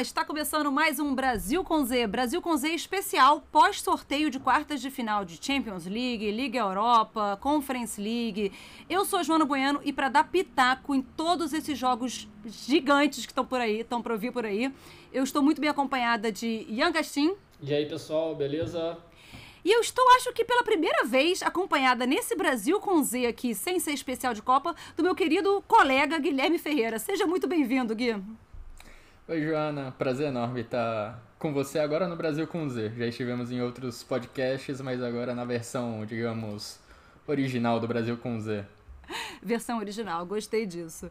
Está começando mais um Brasil com Z, Brasil com Z especial pós-sorteio de quartas de final de Champions League, Liga Europa, Conference League. Eu sou Joana Bueno e para dar pitaco em todos esses jogos gigantes que estão por aí, estão para ouvir por aí, eu estou muito bem acompanhada de Ian Gastin. E aí, pessoal, beleza? E eu estou, acho que pela primeira vez, acompanhada nesse Brasil com Z aqui, sem ser especial de Copa, do meu querido colega Guilherme Ferreira. Seja muito bem-vindo, Gui. Oi, Joana. Prazer enorme estar com você agora no Brasil com Z. Já estivemos em outros podcasts, mas agora na versão, digamos, original do Brasil com Z. Versão original, gostei disso.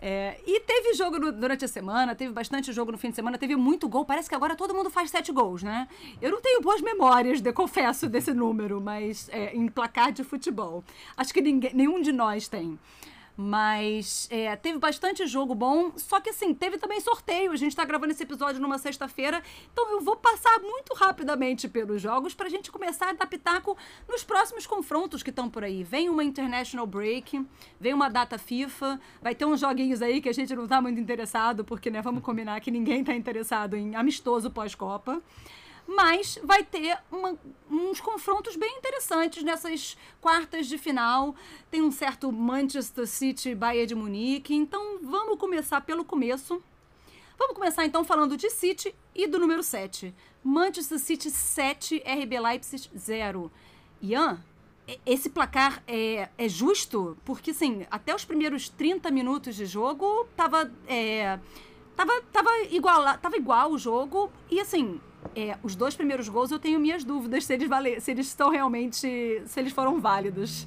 É, e teve jogo no, durante a semana, teve bastante jogo no fim de semana, teve muito gol. Parece que agora todo mundo faz sete gols, né? Eu não tenho boas memórias, de, confesso, desse número, mas é, em placar de futebol. Acho que ninguém, nenhum de nós tem. Mas é, teve bastante jogo bom, só que assim, teve também sorteio. A gente está gravando esse episódio numa sexta-feira, então eu vou passar muito rapidamente pelos jogos para a gente começar a dar pitaco nos próximos confrontos que estão por aí. Vem uma International Break, vem uma data FIFA, vai ter uns joguinhos aí que a gente não está muito interessado, porque né, vamos combinar que ninguém está interessado em amistoso pós-Copa mas vai ter uma, uns confrontos bem interessantes nessas quartas de final. Tem um certo Manchester City Bayern de Munique. Então vamos começar pelo começo. Vamos começar então falando de City e do número 7. Manchester City 7, RB Leipzig 0. Ian, esse placar é, é justo? Porque, assim, até os primeiros 30 minutos de jogo tava, é, tava, tava, igual, tava igual o jogo. E, assim, é, os dois primeiros gols eu tenho minhas dúvidas se eles, vale, se eles estão realmente. se eles foram válidos.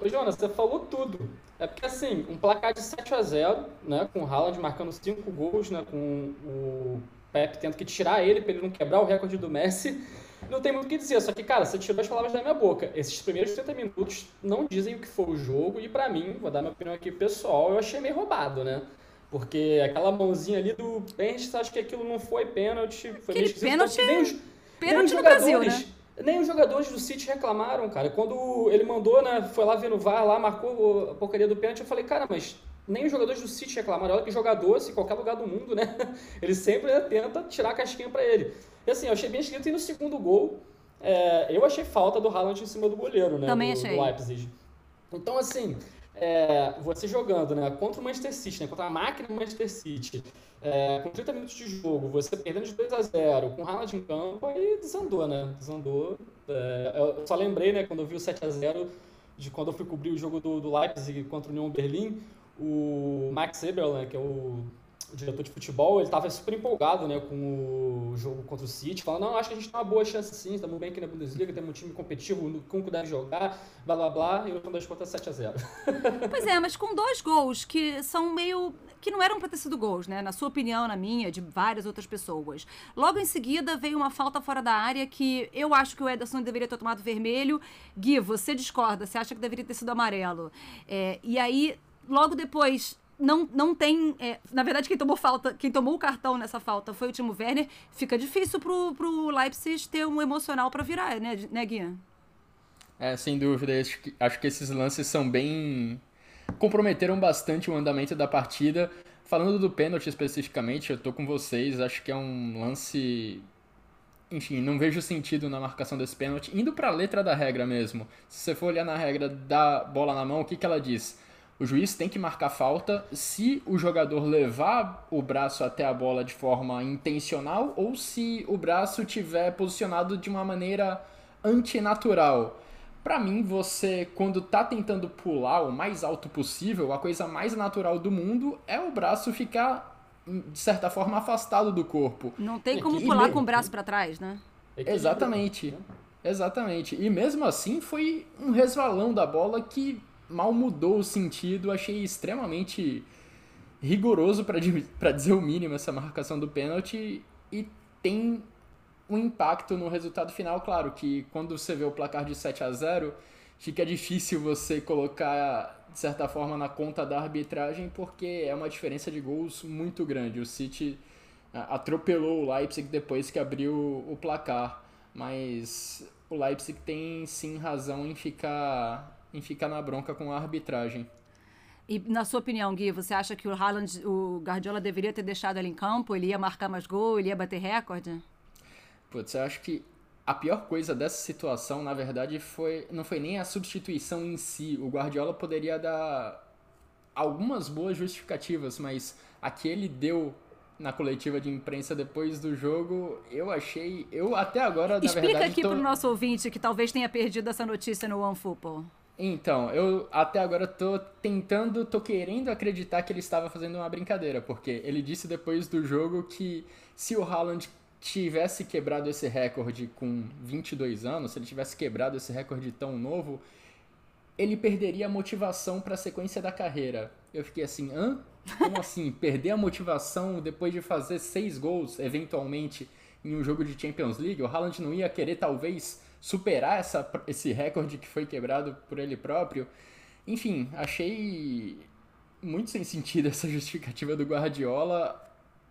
Ô, Jonas, você falou tudo. É porque, assim, um placar de 7 a 0 né, com o Haaland marcando 5 gols, né, com o Pep tendo que tirar ele para ele não quebrar o recorde do Messi, não tem muito o que dizer. Só que, cara, você tirou as palavras da minha boca. Esses primeiros 30 minutos não dizem o que foi o jogo e, para mim, vou dar minha opinião aqui pessoal, eu achei meio roubado, né? Porque aquela mãozinha ali do Pênalti, acho que aquilo não foi pênalti. Foi Aquele pênalti, nem os, pênalti nem no Brasil, né? Nem os jogadores do City reclamaram, cara. Quando ele mandou, né, foi lá ver no VAR, lá marcou a porcaria do pênalti, eu falei, cara, mas nem os jogadores do City reclamaram. Olha que jogador, se em qualquer lugar do mundo, né? Ele sempre né, tenta tirar a casquinha para ele. E assim, eu achei bem escrito e no segundo gol, é, eu achei falta do Haaland em cima do goleiro, né? Também do, achei. Do Leipzig. Então, assim, é, você jogando né, contra o Manchester City, né, contra a máquina do Manchester City, é, com 30 minutos de jogo, você perdendo de 2 a 0 com o Haaland em campo, aí desandou, né? Desandou. É, eu só lembrei, né, quando eu vi o 7 a 0 de quando eu fui cobrir o jogo do, do Leipzig contra o Union Berlim, o Max Eberl, né, que é o o diretor de futebol, ele estava super empolgado né, com o jogo contra o City, falando, não, acho que a gente tem uma boa chance sim, estamos bem aqui na Bundesliga, temos um time competitivo, o Kunko deve jogar, blá blá blá, e o das contas 7 a 0 Pois é, mas com dois gols que são meio... que não eram para ter sido gols, né? Na sua opinião, na minha, de várias outras pessoas. Logo em seguida veio uma falta fora da área que eu acho que o Ederson deveria ter tomado vermelho. Gui, você discorda, você acha que deveria ter sido amarelo. É, e aí, logo depois não, não tem. É, na verdade, quem tomou falta, quem tomou o cartão nessa falta foi o Timo Werner. Fica difícil pro, pro Leipzig ter um emocional para virar, né, né, Guia? É, sem dúvida. Acho que, acho que esses lances são bem. comprometeram bastante o andamento da partida. Falando do pênalti especificamente, eu tô com vocês. Acho que é um lance. Enfim, não vejo sentido na marcação desse pênalti. Indo para a letra da regra mesmo. Se você for olhar na regra da bola na mão, o que, que ela diz? O juiz tem que marcar falta se o jogador levar o braço até a bola de forma intencional ou se o braço tiver posicionado de uma maneira antinatural. Para mim, você quando tá tentando pular o mais alto possível, a coisa mais natural do mundo é o braço ficar de certa forma afastado do corpo. Não tem como e pular com o braço para trás, né? Exatamente. Exatamente. E mesmo assim foi um resvalão da bola que mal mudou o sentido, achei extremamente rigoroso para dizer o mínimo essa marcação do pênalti e tem um impacto no resultado final, claro, que quando você vê o placar de 7 a 0 fica difícil você colocar de certa forma na conta da arbitragem porque é uma diferença de gols muito grande. O City atropelou o Leipzig depois que abriu o placar, mas o Leipzig tem sim razão em ficar em ficar na bronca com a arbitragem. E na sua opinião, Gui, você acha que o Haaland, o Guardiola deveria ter deixado ele em campo? Ele ia marcar mais gol? Ele ia bater recorde? Putz, eu acho que a pior coisa dessa situação, na verdade, foi não foi nem a substituição em si. O Guardiola poderia dar algumas boas justificativas, mas a que ele deu na coletiva de imprensa depois do jogo, eu achei. Eu até agora, na Explica verdade. Explica aqui tô... pro nosso ouvinte que talvez tenha perdido essa notícia no OneFootball. Então, eu até agora tô tentando, tô querendo acreditar que ele estava fazendo uma brincadeira, porque ele disse depois do jogo que se o Haaland tivesse quebrado esse recorde com 22 anos, se ele tivesse quebrado esse recorde tão novo, ele perderia a motivação para a sequência da carreira. Eu fiquei assim, hã? Como assim? Perder a motivação depois de fazer seis gols, eventualmente, em um jogo de Champions League? O Haaland não ia querer, talvez, superar essa, esse recorde que foi quebrado por ele próprio? Enfim, achei muito sem sentido essa justificativa do Guardiola,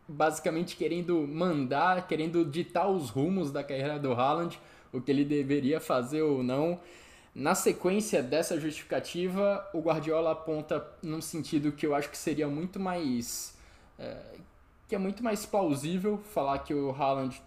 basicamente querendo mandar, querendo ditar os rumos da carreira do Haaland, o que ele deveria fazer ou não. Na sequência dessa justificativa, o Guardiola aponta num sentido que eu acho que seria muito mais. É, que é muito mais plausível falar que o Haaland.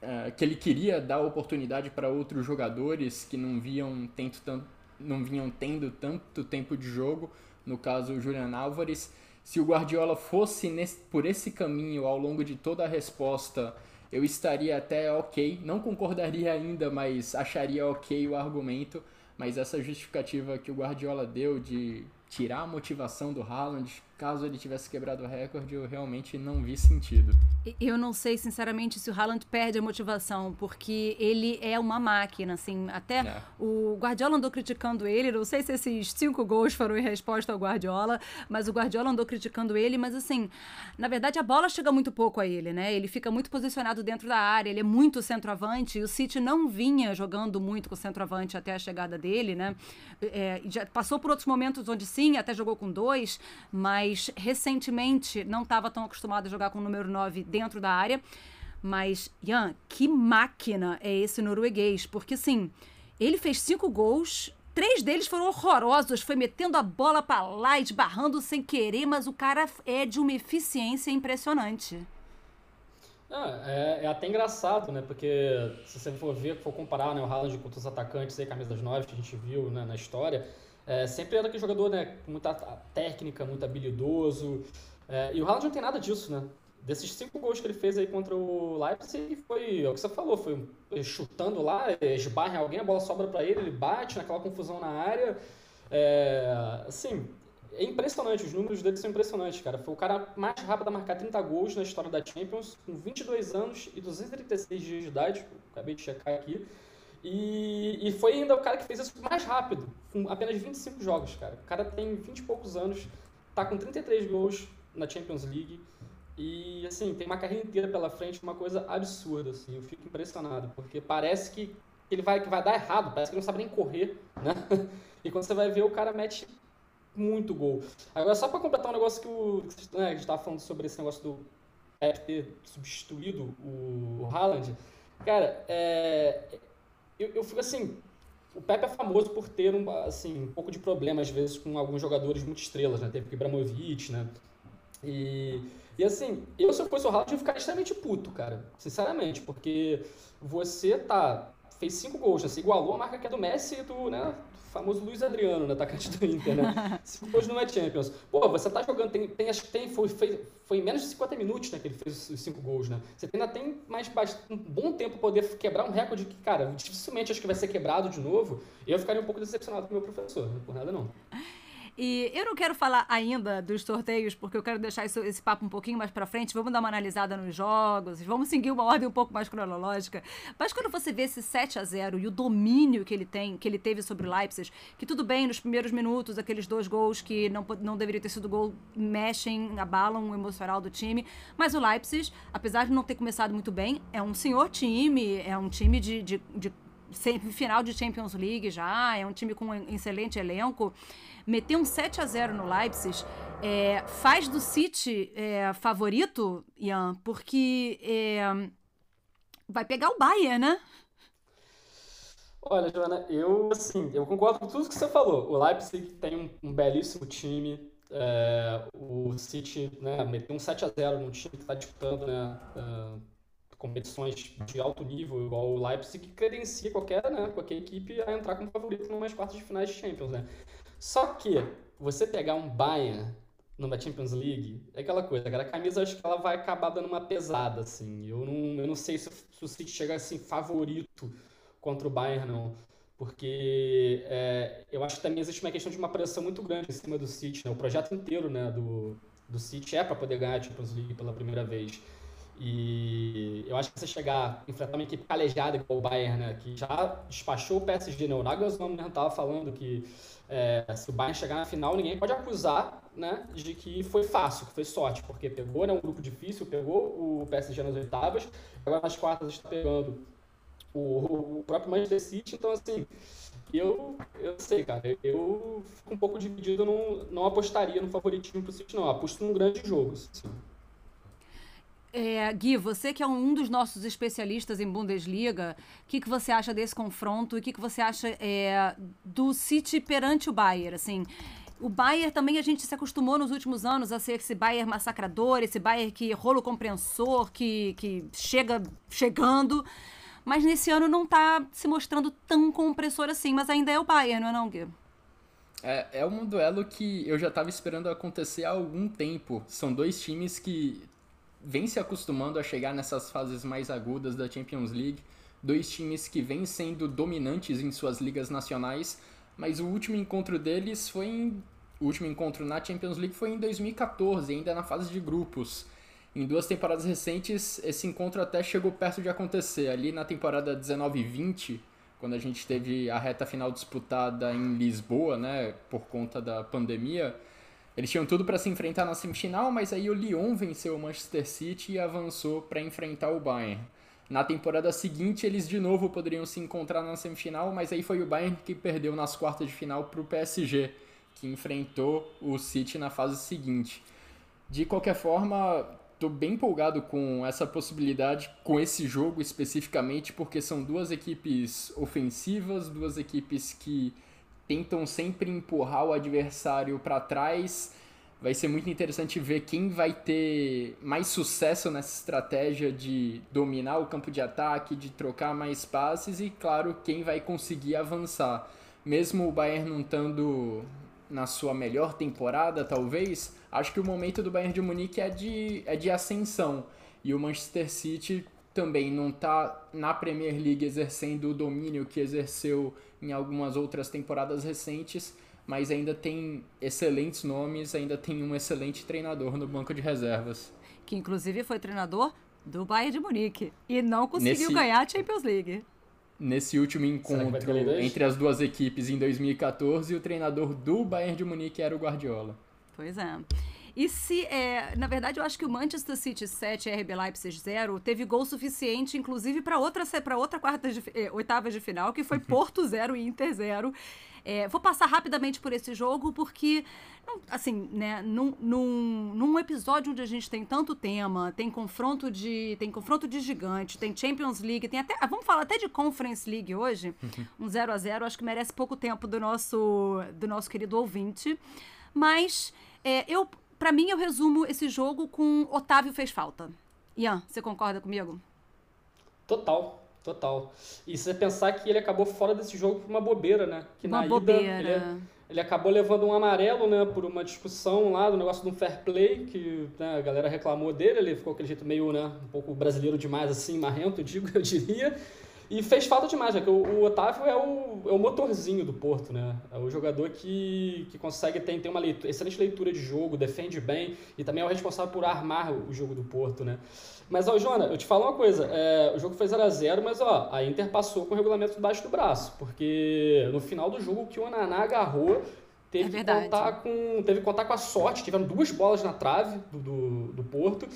É, que ele queria dar oportunidade para outros jogadores que não, viam tanto, não vinham tendo tanto tempo de jogo, no caso o Julian Álvares. Se o Guardiola fosse nesse, por esse caminho ao longo de toda a resposta, eu estaria até ok. Não concordaria ainda, mas acharia ok o argumento mas essa justificativa que o Guardiola deu de tirar a motivação do Haaland, caso ele tivesse quebrado o recorde, eu realmente não vi sentido. Eu não sei, sinceramente, se o Haaland perde a motivação, porque ele é uma máquina, assim, até é. o Guardiola andou criticando ele, não sei se esses cinco gols foram em resposta ao Guardiola, mas o Guardiola andou criticando ele, mas assim, na verdade a bola chega muito pouco a ele, né? Ele fica muito posicionado dentro da área, ele é muito centroavante, e o City não vinha jogando muito com centroavante até a chegada dele, né? É, já passou por outros momentos onde sim, até jogou com dois, mas recentemente não estava tão acostumado a jogar com o número 9 dentro da área. Mas, Ian, que máquina é esse norueguês? Porque, assim, ele fez cinco gols, três deles foram horrorosos, foi metendo a bola para lá, esbarrando sem querer, mas o cara é de uma eficiência impressionante. Ah, é, é, até engraçado, né? Porque se você for ver, for comparar né, o Haaland com os atacantes aí, camisas 9 que a gente viu né, na história, é, sempre era aquele jogador, né, com muita técnica, muito habilidoso. É, e o Haaland não tem nada disso, né? Desses cinco gols que ele fez aí contra o Leipzig, foi é o que você falou, foi chutando lá, esbarra alguém, a bola sobra para ele, ele bate naquela confusão na área. É, assim, é impressionante, os números dele são impressionantes, cara. Foi o cara mais rápido a marcar 30 gols na história da Champions, com 22 anos e 236 dias de idade, acabei de checar aqui. E, e foi ainda o cara que fez isso mais rápido, com apenas 25 jogos, cara. O cara tem 20 e poucos anos, tá com 33 gols na Champions League. E, assim, tem uma carreira inteira pela frente, uma coisa absurda, assim. Eu fico impressionado, porque parece que ele vai, que vai dar errado, parece que ele não sabe nem correr, né? E quando você vai ver, o cara mete muito gol. Agora, só para completar um negócio que, o, né, a gente estava falando sobre esse negócio do Pep ter substituído o, o Haaland, cara, é, eu, eu fico assim, o Pepe é famoso por ter um, assim, um pouco de problema, às vezes, com alguns jogadores muito estrelas, né? Teve o Ibrahimovic, né? E, e assim, eu se eu fosse o Haaland, eu ficar extremamente puto, cara. Sinceramente, porque você tá fez cinco gols, né? Você igualou a marca que é do Messi e do, né, famoso Luiz Adriano, né, atacante do Inter, né? Cinco gols não é Champions. Pô, você tá jogando, tem, tem acho que tem, foi, foi, foi em menos de 50 minutos, né, que ele fez os cinco gols, né? Você ainda tem mais um bom tempo poder quebrar um recorde que, cara, dificilmente acho que vai ser quebrado de novo. E eu ficaria um pouco decepcionado com o meu professor, não por nada não. E eu não quero falar ainda dos sorteios, porque eu quero deixar isso, esse papo um pouquinho mais para frente. Vamos dar uma analisada nos jogos, vamos seguir uma ordem um pouco mais cronológica. Mas quando você vê esse 7 a 0 e o domínio que ele tem, que ele teve sobre o Leipzig, que tudo bem, nos primeiros minutos, aqueles dois gols que não, não deveriam ter sido gol, mexem, abalam o emocional do time. Mas o Leipzig, apesar de não ter começado muito bem, é um senhor time, é um time de, de, de final de Champions League já, é um time com um excelente elenco meter um 7 a 0 no Leipzig é, faz do City é, favorito, Ian, porque é, vai pegar o Bayern, né? Olha, Joana, eu assim, eu concordo com tudo que você falou. O Leipzig tem um, um belíssimo time, é, o City né, meteu um 7x0 num time que está disputando né, uh, competições de alto nível, igual o Leipzig, que credencia qualquer, né, qualquer equipe a entrar como favorito numas quartas de finais de Champions. Né? Só que você pegar um Bayern numa Champions League, é aquela coisa, cara, a camisa acho que ela vai acabar dando uma pesada, assim. Eu não, eu não sei se, se o City chegar assim favorito contra o Bayern, não. Porque é, eu acho que também existe uma questão de uma pressão muito grande em cima do City, né? O projeto inteiro né, do, do City é para poder ganhar a Champions League pela primeira vez. E eu acho que você chegar, enfrentar uma equipe calejada igual o Bayern, né, que já despachou o PSG, né? O Nagelsmann estava falando que é, se o Bayern chegar na final, ninguém pode acusar né, de que foi fácil, que foi sorte, porque pegou né, um grupo difícil, pegou o PSG nas oitavas, agora nas quartas está pegando o, o próprio Manchester City, então assim, eu, eu sei, cara, eu fico um pouco dividido, não, não apostaria no favoritismo pro City, não, aposto num grande jogo, assim. É, Gui, você que é um dos nossos especialistas em Bundesliga, o que, que você acha desse confronto e o que, que você acha é, do City perante o Bayern? Assim, o Bayern também a gente se acostumou nos últimos anos a ser esse Bayern massacrador, esse Bayern que rolo compressor, que, que chega chegando, mas nesse ano não está se mostrando tão compressor assim, mas ainda é o Bayern, não é não, Gui? É, é um duelo que eu já estava esperando acontecer há algum tempo. São dois times que vem se acostumando a chegar nessas fases mais agudas da Champions League. Dois times que vêm sendo dominantes em suas ligas nacionais, mas o último encontro deles foi em, o último encontro na Champions League foi em 2014, ainda na fase de grupos. Em duas temporadas recentes, esse encontro até chegou perto de acontecer. Ali na temporada 19 e 20, quando a gente teve a reta final disputada em Lisboa, né, por conta da pandemia, eles tinham tudo para se enfrentar na semifinal, mas aí o Lyon venceu o Manchester City e avançou para enfrentar o Bayern. Na temporada seguinte, eles de novo poderiam se encontrar na semifinal, mas aí foi o Bayern que perdeu nas quartas de final para o PSG, que enfrentou o City na fase seguinte. De qualquer forma, estou bem empolgado com essa possibilidade, com esse jogo especificamente, porque são duas equipes ofensivas, duas equipes que tentam sempre empurrar o adversário para trás. Vai ser muito interessante ver quem vai ter mais sucesso nessa estratégia de dominar o campo de ataque, de trocar mais passes e, claro, quem vai conseguir avançar. Mesmo o Bayern não estando na sua melhor temporada, talvez, acho que o momento do Bayern de Munique é de, é de ascensão. E o Manchester City também não está na Premier League exercendo o domínio que exerceu em algumas outras temporadas recentes, mas ainda tem excelentes nomes, ainda tem um excelente treinador no banco de reservas. Que inclusive foi treinador do Bayern de Munique e não conseguiu Nesse... ganhar a Champions League. Nesse último encontro entre as duas equipes em 2014, o treinador do Bayern de Munique era o Guardiola. Pois é. E se, é, na verdade, eu acho que o Manchester City 7 RB Leipzig 0 teve gol suficiente, inclusive, para outra, outra quarta de, eh, oitava de final, que foi Porto 0 e Inter 0. É, vou passar rapidamente por esse jogo, porque, assim, né, num, num, num, episódio onde a gente tem tanto tema, tem confronto de. tem confronto de gigante, tem Champions League, tem até. Vamos falar até de Conference League hoje. Um 0 a 0 acho que merece pouco tempo do nosso, do nosso querido ouvinte. Mas é, eu para mim, eu resumo esse jogo com Otávio fez falta. Ian, você concorda comigo? Total, total. E se você pensar que ele acabou fora desse jogo por uma bobeira, né? Que uma na bobeira. Ida, ele, ele, acabou levando um amarelo, né? Por uma discussão lá do negócio do fair play, que né, a galera reclamou dele. Ele ficou aquele jeito meio, né? Um pouco brasileiro demais, assim, marrento, digo, eu diria. E fez falta demais, né? Porque o, o Otávio é o, é o motorzinho do Porto, né? É o jogador que, que consegue ter, ter uma leitura, excelente leitura de jogo, defende bem e também é o responsável por armar o jogo do Porto, né? Mas, ó, Jona, eu te falo uma coisa. É, o jogo foi 0x0, mas, ó, a Inter passou com o regulamento debaixo do braço. Porque no final do jogo, que o Naná agarrou, teve, é que contar com, teve que contar com a sorte. Tiveram duas bolas na trave do, do, do Porto.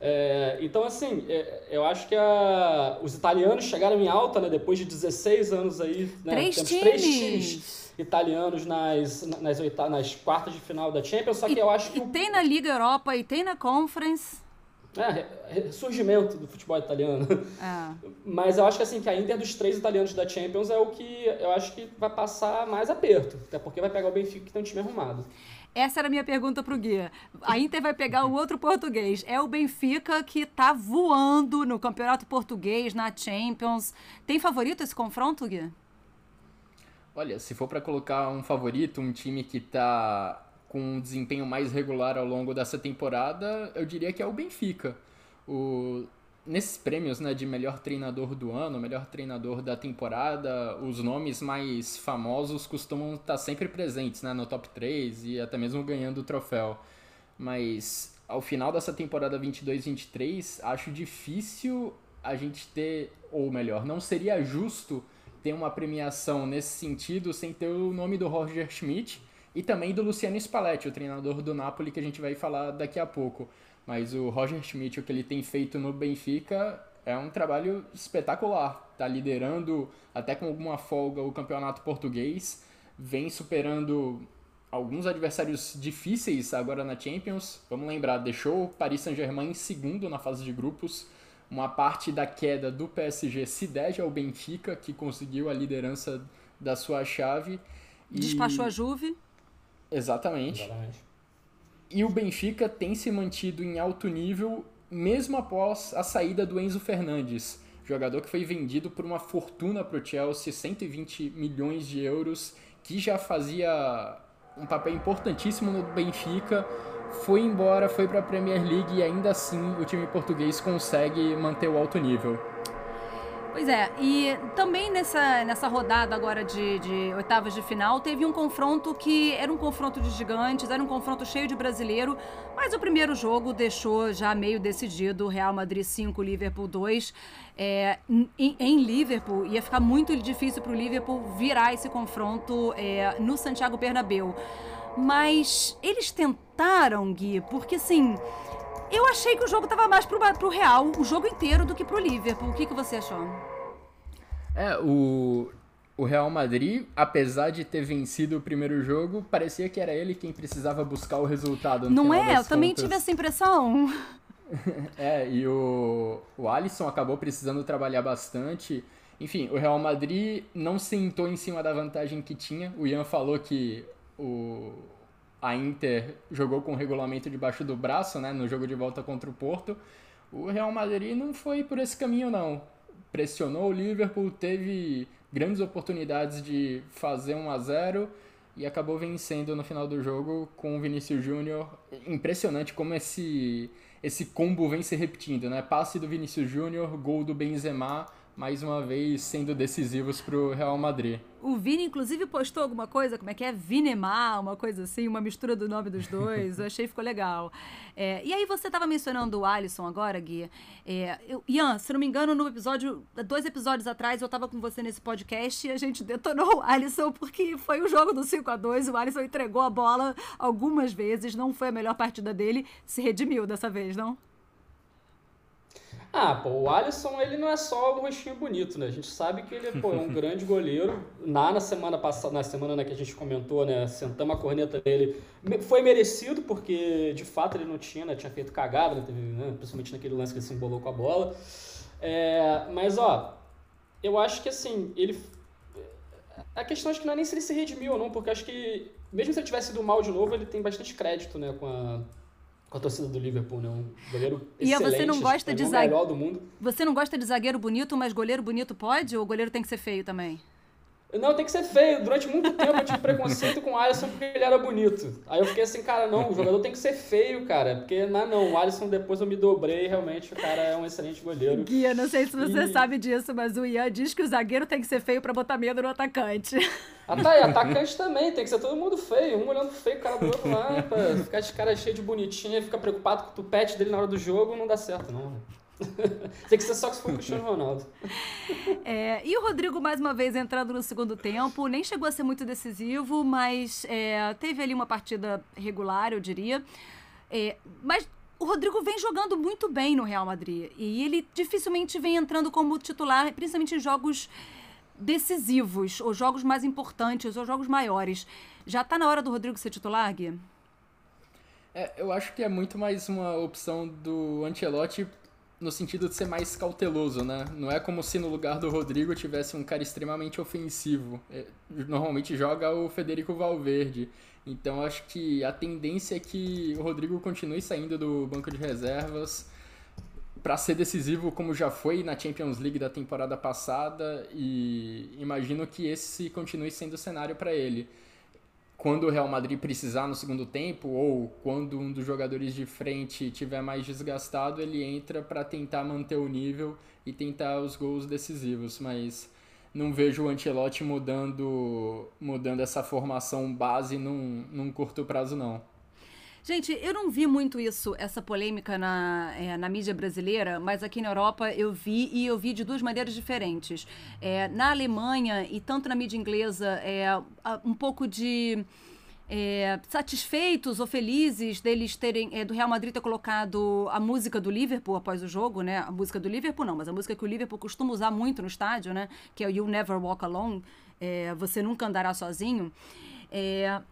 É, então, assim, é, eu acho que a, os italianos chegaram em alta, né? Depois de 16 anos aí, né? Três Temos times. três times italianos nas, nas, nas quartas de final da Champions, só que e, eu acho que... E tem na Liga Europa e tem na Conference... é, surgimento do futebol italiano. É. Mas eu acho que assim, que a Inter dos três italianos da Champions é o que eu acho que vai passar mais aperto. Até porque vai pegar o Benfica que tem um time arrumado. Essa era a minha pergunta pro Gui. A Inter vai pegar o outro português. É o Benfica que tá voando no Campeonato Português, na Champions. Tem favorito esse confronto, Gui? Olha, se for para colocar um favorito, um time que tá com um desempenho mais regular ao longo dessa temporada, eu diria que é o Benfica. O, nesses prêmios né, de melhor treinador do ano, melhor treinador da temporada, os nomes mais famosos costumam estar sempre presentes né, no top 3 e até mesmo ganhando o troféu. Mas ao final dessa temporada 22-23, acho difícil a gente ter, ou melhor, não seria justo ter uma premiação nesse sentido sem ter o nome do Roger Schmidt e também do Luciano Spalletti, o treinador do Napoli, que a gente vai falar daqui a pouco. Mas o Roger Schmidt, o que ele tem feito no Benfica, é um trabalho espetacular. Está liderando até com alguma folga o campeonato português, vem superando alguns adversários difíceis agora na Champions. Vamos lembrar, deixou o Paris Saint-Germain em segundo na fase de grupos. Uma parte da queda do PSG se deve ao Benfica, que conseguiu a liderança da sua chave. Despachou a Juve. Exatamente. Exatamente. E o Benfica tem se mantido em alto nível mesmo após a saída do Enzo Fernandes, jogador que foi vendido por uma fortuna para o Chelsea, 120 milhões de euros, que já fazia um papel importantíssimo no Benfica, foi embora, foi para a Premier League e ainda assim o time português consegue manter o alto nível. Pois é, e também nessa, nessa rodada agora de, de oitavas de final, teve um confronto que era um confronto de gigantes, era um confronto cheio de brasileiro, mas o primeiro jogo deixou já meio decidido, Real Madrid 5, Liverpool 2. É, em, em, Liverpool, ia ficar muito difícil para o Liverpool virar esse confronto é, no Santiago Bernabéu. Mas eles tentaram, Gui, porque assim... Eu achei que o jogo estava mais pro, pro Real, o jogo inteiro, do que pro Liverpool. O que, que você achou? É, o, o Real Madrid, apesar de ter vencido o primeiro jogo, parecia que era ele quem precisava buscar o resultado. Não é? Eu contas. também tive essa impressão. é, e o, o Alisson acabou precisando trabalhar bastante. Enfim, o Real Madrid não sentou em cima da vantagem que tinha. O Ian falou que o, a Inter jogou com o regulamento debaixo do braço, né, no jogo de volta contra o Porto. O Real Madrid não foi por esse caminho não. Pressionou o Liverpool, teve grandes oportunidades de fazer 1 a 0 e acabou vencendo no final do jogo com o Vinícius Júnior. Impressionante como esse esse combo vem se repetindo, né? Passe do Vinícius Júnior, gol do Benzema mais uma vez sendo decisivos para o Real Madrid. O Vini, inclusive, postou alguma coisa, como é que é? Vinemar, uma coisa assim, uma mistura do nome dos dois. Eu achei ficou legal. É, e aí você estava mencionando o Alisson agora, Gui. É, eu, Ian, se não me engano, no episódio, dois episódios atrás, eu estava com você nesse podcast e a gente detonou o Alisson porque foi o jogo do 5 a 2 O Alisson entregou a bola algumas vezes, não foi a melhor partida dele, se redimiu dessa vez, não? Ah, pô, o Alisson, ele não é só um rostinho bonito, né? A gente sabe que ele pô, é um grande goleiro. Na, na semana passada, na semana né, que a gente comentou, né? Sentamos a corneta dele. Foi merecido, porque de fato ele não tinha, né? Tinha feito cagada, né? Teve, né? principalmente naquele lance que ele se embolou com a bola. É, mas, ó, eu acho que assim, ele. A questão acho que não é nem se ele se redimiu ou não, porque acho que, mesmo se ele tivesse ido mal de novo, ele tem bastante crédito, né? Com a com a torcida do Liverpool, né? Um goleiro e excelente. E você não gosta de zagueiro do mundo. Você não gosta de zagueiro bonito, mas goleiro bonito pode ou o goleiro tem que ser feio também? Não, tem que ser feio. Durante muito tempo eu tive preconceito com o Alisson porque ele era bonito. Aí eu fiquei assim, cara, não, o jogador tem que ser feio, cara. Porque, mas não, o Alisson depois eu me dobrei realmente o cara é um excelente goleiro. Guia, não sei se você e... sabe disso, mas o Ian diz que o zagueiro tem que ser feio para botar medo no atacante. Ah tá, e atacante também, tem que ser todo mundo feio. Um olhando feio, o cara do outro lá, pra ficar de cara cheio de bonitinha, ficar preocupado com o tupete dele na hora do jogo, não dá certo, não. Tem que ser só que se for o Cristiano Ronaldo. É, e o Rodrigo, mais uma vez, entrando no segundo tempo, nem chegou a ser muito decisivo, mas é, teve ali uma partida regular, eu diria. É, mas o Rodrigo vem jogando muito bem no Real Madrid. E ele dificilmente vem entrando como titular, principalmente em jogos decisivos, ou jogos mais importantes, ou jogos maiores. Já está na hora do Rodrigo ser titular, Gui? É, eu acho que é muito mais uma opção do Ancelotti no sentido de ser mais cauteloso, né? Não é como se no lugar do Rodrigo tivesse um cara extremamente ofensivo. É, normalmente joga o Federico Valverde. Então acho que a tendência é que o Rodrigo continue saindo do banco de reservas para ser decisivo como já foi na Champions League da temporada passada e imagino que esse continue sendo o cenário para ele quando o Real Madrid precisar no segundo tempo ou quando um dos jogadores de frente tiver mais desgastado, ele entra para tentar manter o nível e tentar os gols decisivos, mas não vejo o Ancelotti mudando mudando essa formação base num, num curto prazo não. Gente, eu não vi muito isso, essa polêmica na, é, na mídia brasileira, mas aqui na Europa eu vi e eu vi de duas maneiras diferentes. É, na Alemanha e tanto na mídia inglesa, é, um pouco de. É, satisfeitos ou felizes deles terem é, do Real Madrid ter colocado a música do Liverpool após o jogo, né? A música do Liverpool não, mas a música que o Liverpool costuma usar muito no estádio, né? Que é o You Never Walk Alone, é, você nunca andará sozinho. É,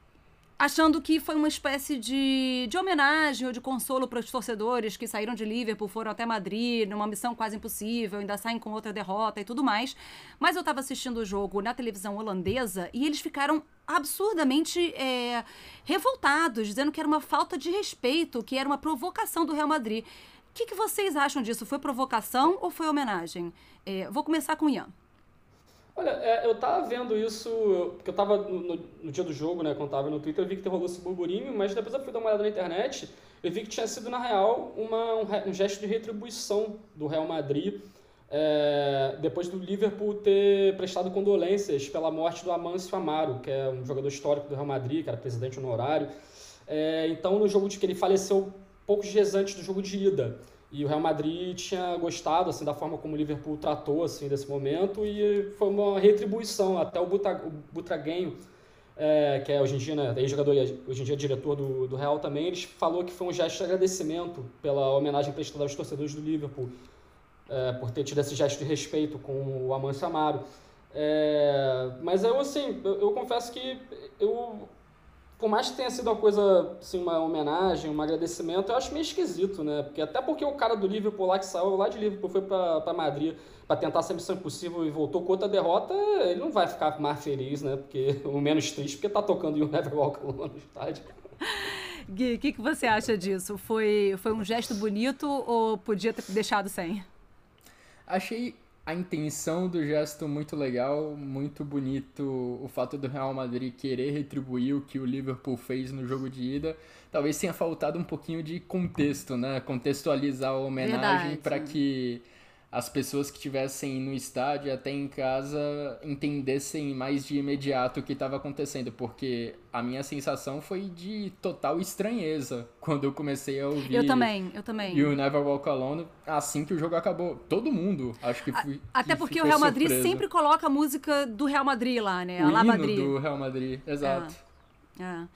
achando que foi uma espécie de, de homenagem ou de consolo para os torcedores que saíram de Liverpool, foram até Madrid, numa missão quase impossível, ainda saem com outra derrota e tudo mais. Mas eu estava assistindo o jogo na televisão holandesa e eles ficaram absurdamente é, revoltados, dizendo que era uma falta de respeito, que era uma provocação do Real Madrid. O que, que vocês acham disso? Foi provocação ou foi homenagem? É, vou começar com o Ian. Olha, é, eu tava vendo isso, porque eu tava no, no, dia do jogo, né, quando tava no Twitter, eu vi que rolou esse burburinho, mas depois eu fui dar uma olhada na internet, eu vi que tinha sido, na real, uma, um, um gesto de retribuição do Real Madrid, é, depois do Liverpool ter prestado condolências pela morte do Amâncio Amaro, que é um jogador histórico do Real Madrid, que era presidente honorário. É, então, no jogo de que ele faleceu poucos dias antes do jogo de ida. E o Real Madrid tinha gostado assim da forma como o Liverpool tratou assim desse momento e foi uma retribuição até o, Buta, o Butraguenho, é, que é hoje em dia né, jogador hoje em dia diretor do, do Real também, ele falou que foi um gesto de agradecimento pela homenagem prestada aos torcedores do Liverpool é, por ter tido esse gesto de respeito com o Amancio Amaro. É, mas eu assim, eu, eu confesso que eu por mais que tenha sido uma coisa, assim, uma homenagem, um agradecimento, eu acho meio esquisito, né? Porque até porque o cara do Liverpool lá que saiu lá de Liverpool foi para Madrid para tentar essa missão impossível e voltou com outra derrota, ele não vai ficar mais feliz, né? Porque o menos triste, porque tá tocando o Never Walk Alone no estádio. Gui, o que, que você acha disso? Foi, foi um gesto bonito ou podia ter deixado sem? Achei a intenção do gesto muito legal, muito bonito o fato do Real Madrid querer retribuir o que o Liverpool fez no jogo de ida. Talvez tenha faltado um pouquinho de contexto, né? Contextualizar a homenagem para que as pessoas que estivessem no estádio até em casa entendessem mais de imediato o que estava acontecendo, porque a minha sensação foi de total estranheza quando eu comecei a ouvir. Eu também, eu também. E o Never Walk Alone assim que o jogo acabou. Todo mundo, acho que fui, Até que porque o Real Madrid surpreso. sempre coloca a música do Real Madrid lá, né? O a La Madrid. do Real Madrid, exato. É. é.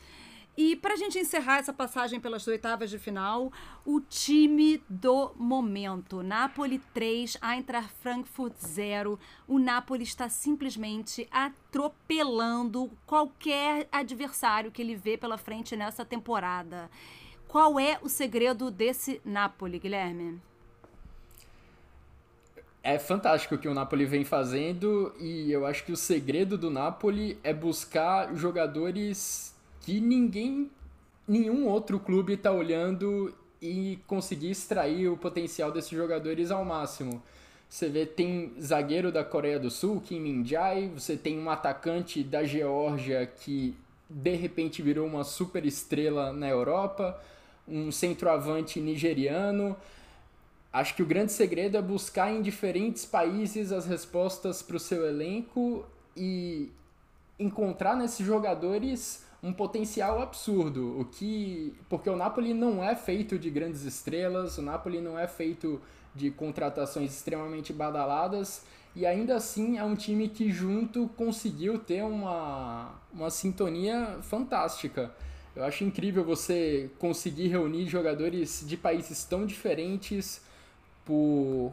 E para a gente encerrar essa passagem pelas oitavas de final, o time do momento. Napoli 3, Eintracht Frankfurt 0. O Napoli está simplesmente atropelando qualquer adversário que ele vê pela frente nessa temporada. Qual é o segredo desse Napoli, Guilherme? É fantástico o que o Napoli vem fazendo e eu acho que o segredo do Napoli é buscar jogadores que ninguém, nenhum outro clube está olhando e conseguir extrair o potencial desses jogadores ao máximo. Você vê, tem zagueiro da Coreia do Sul, Kim Min-jae, você tem um atacante da Geórgia que de repente virou uma super estrela na Europa, um centroavante nigeriano. Acho que o grande segredo é buscar em diferentes países as respostas para o seu elenco e encontrar nesses jogadores um potencial absurdo, o que porque o Napoli não é feito de grandes estrelas, o Napoli não é feito de contratações extremamente badaladas e ainda assim é um time que junto conseguiu ter uma, uma sintonia fantástica. Eu acho incrível você conseguir reunir jogadores de países tão diferentes por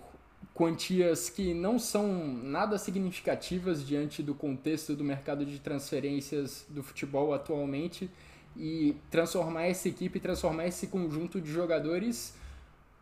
quantias que não são nada significativas diante do contexto do mercado de transferências do futebol atualmente e transformar essa equipe, transformar esse conjunto de jogadores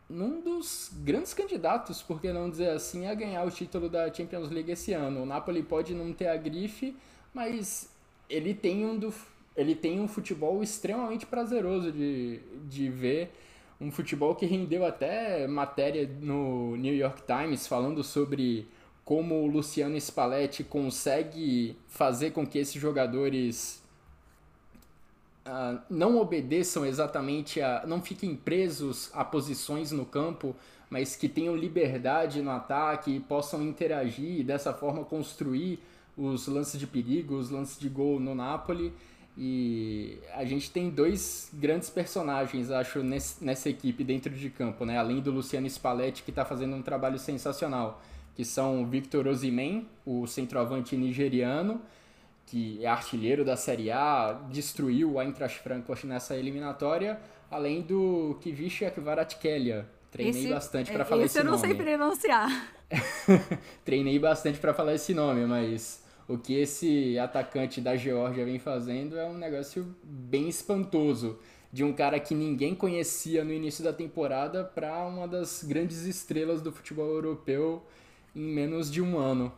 num dos grandes candidatos, por que não dizer assim, a ganhar o título da Champions League esse ano. O Napoli pode não ter a grife, mas ele tem um, do, ele tem um futebol extremamente prazeroso de, de ver. Um futebol que rendeu até matéria no New York Times falando sobre como o Luciano Spalletti consegue fazer com que esses jogadores uh, não obedeçam exatamente a. não fiquem presos a posições no campo, mas que tenham liberdade no ataque e possam interagir e dessa forma construir os lances de perigo, os lances de gol no Napoli. E a gente tem dois grandes personagens, acho, nesse, nessa equipe dentro de campo, né? Além do Luciano Spalletti, que está fazendo um trabalho sensacional, que são Victor Osimhen, o centroavante nigeriano, que é artilheiro da Série A, destruiu o Eintracht Frankfurt nessa eliminatória, além do Kivich Kvaratskhelia. Treinei esse, bastante para falar esse, esse nome. Esse eu não sei pronunciar. Treinei bastante para falar esse nome, mas o que esse atacante da Geórgia vem fazendo é um negócio bem espantoso. De um cara que ninguém conhecia no início da temporada para uma das grandes estrelas do futebol europeu em menos de um ano.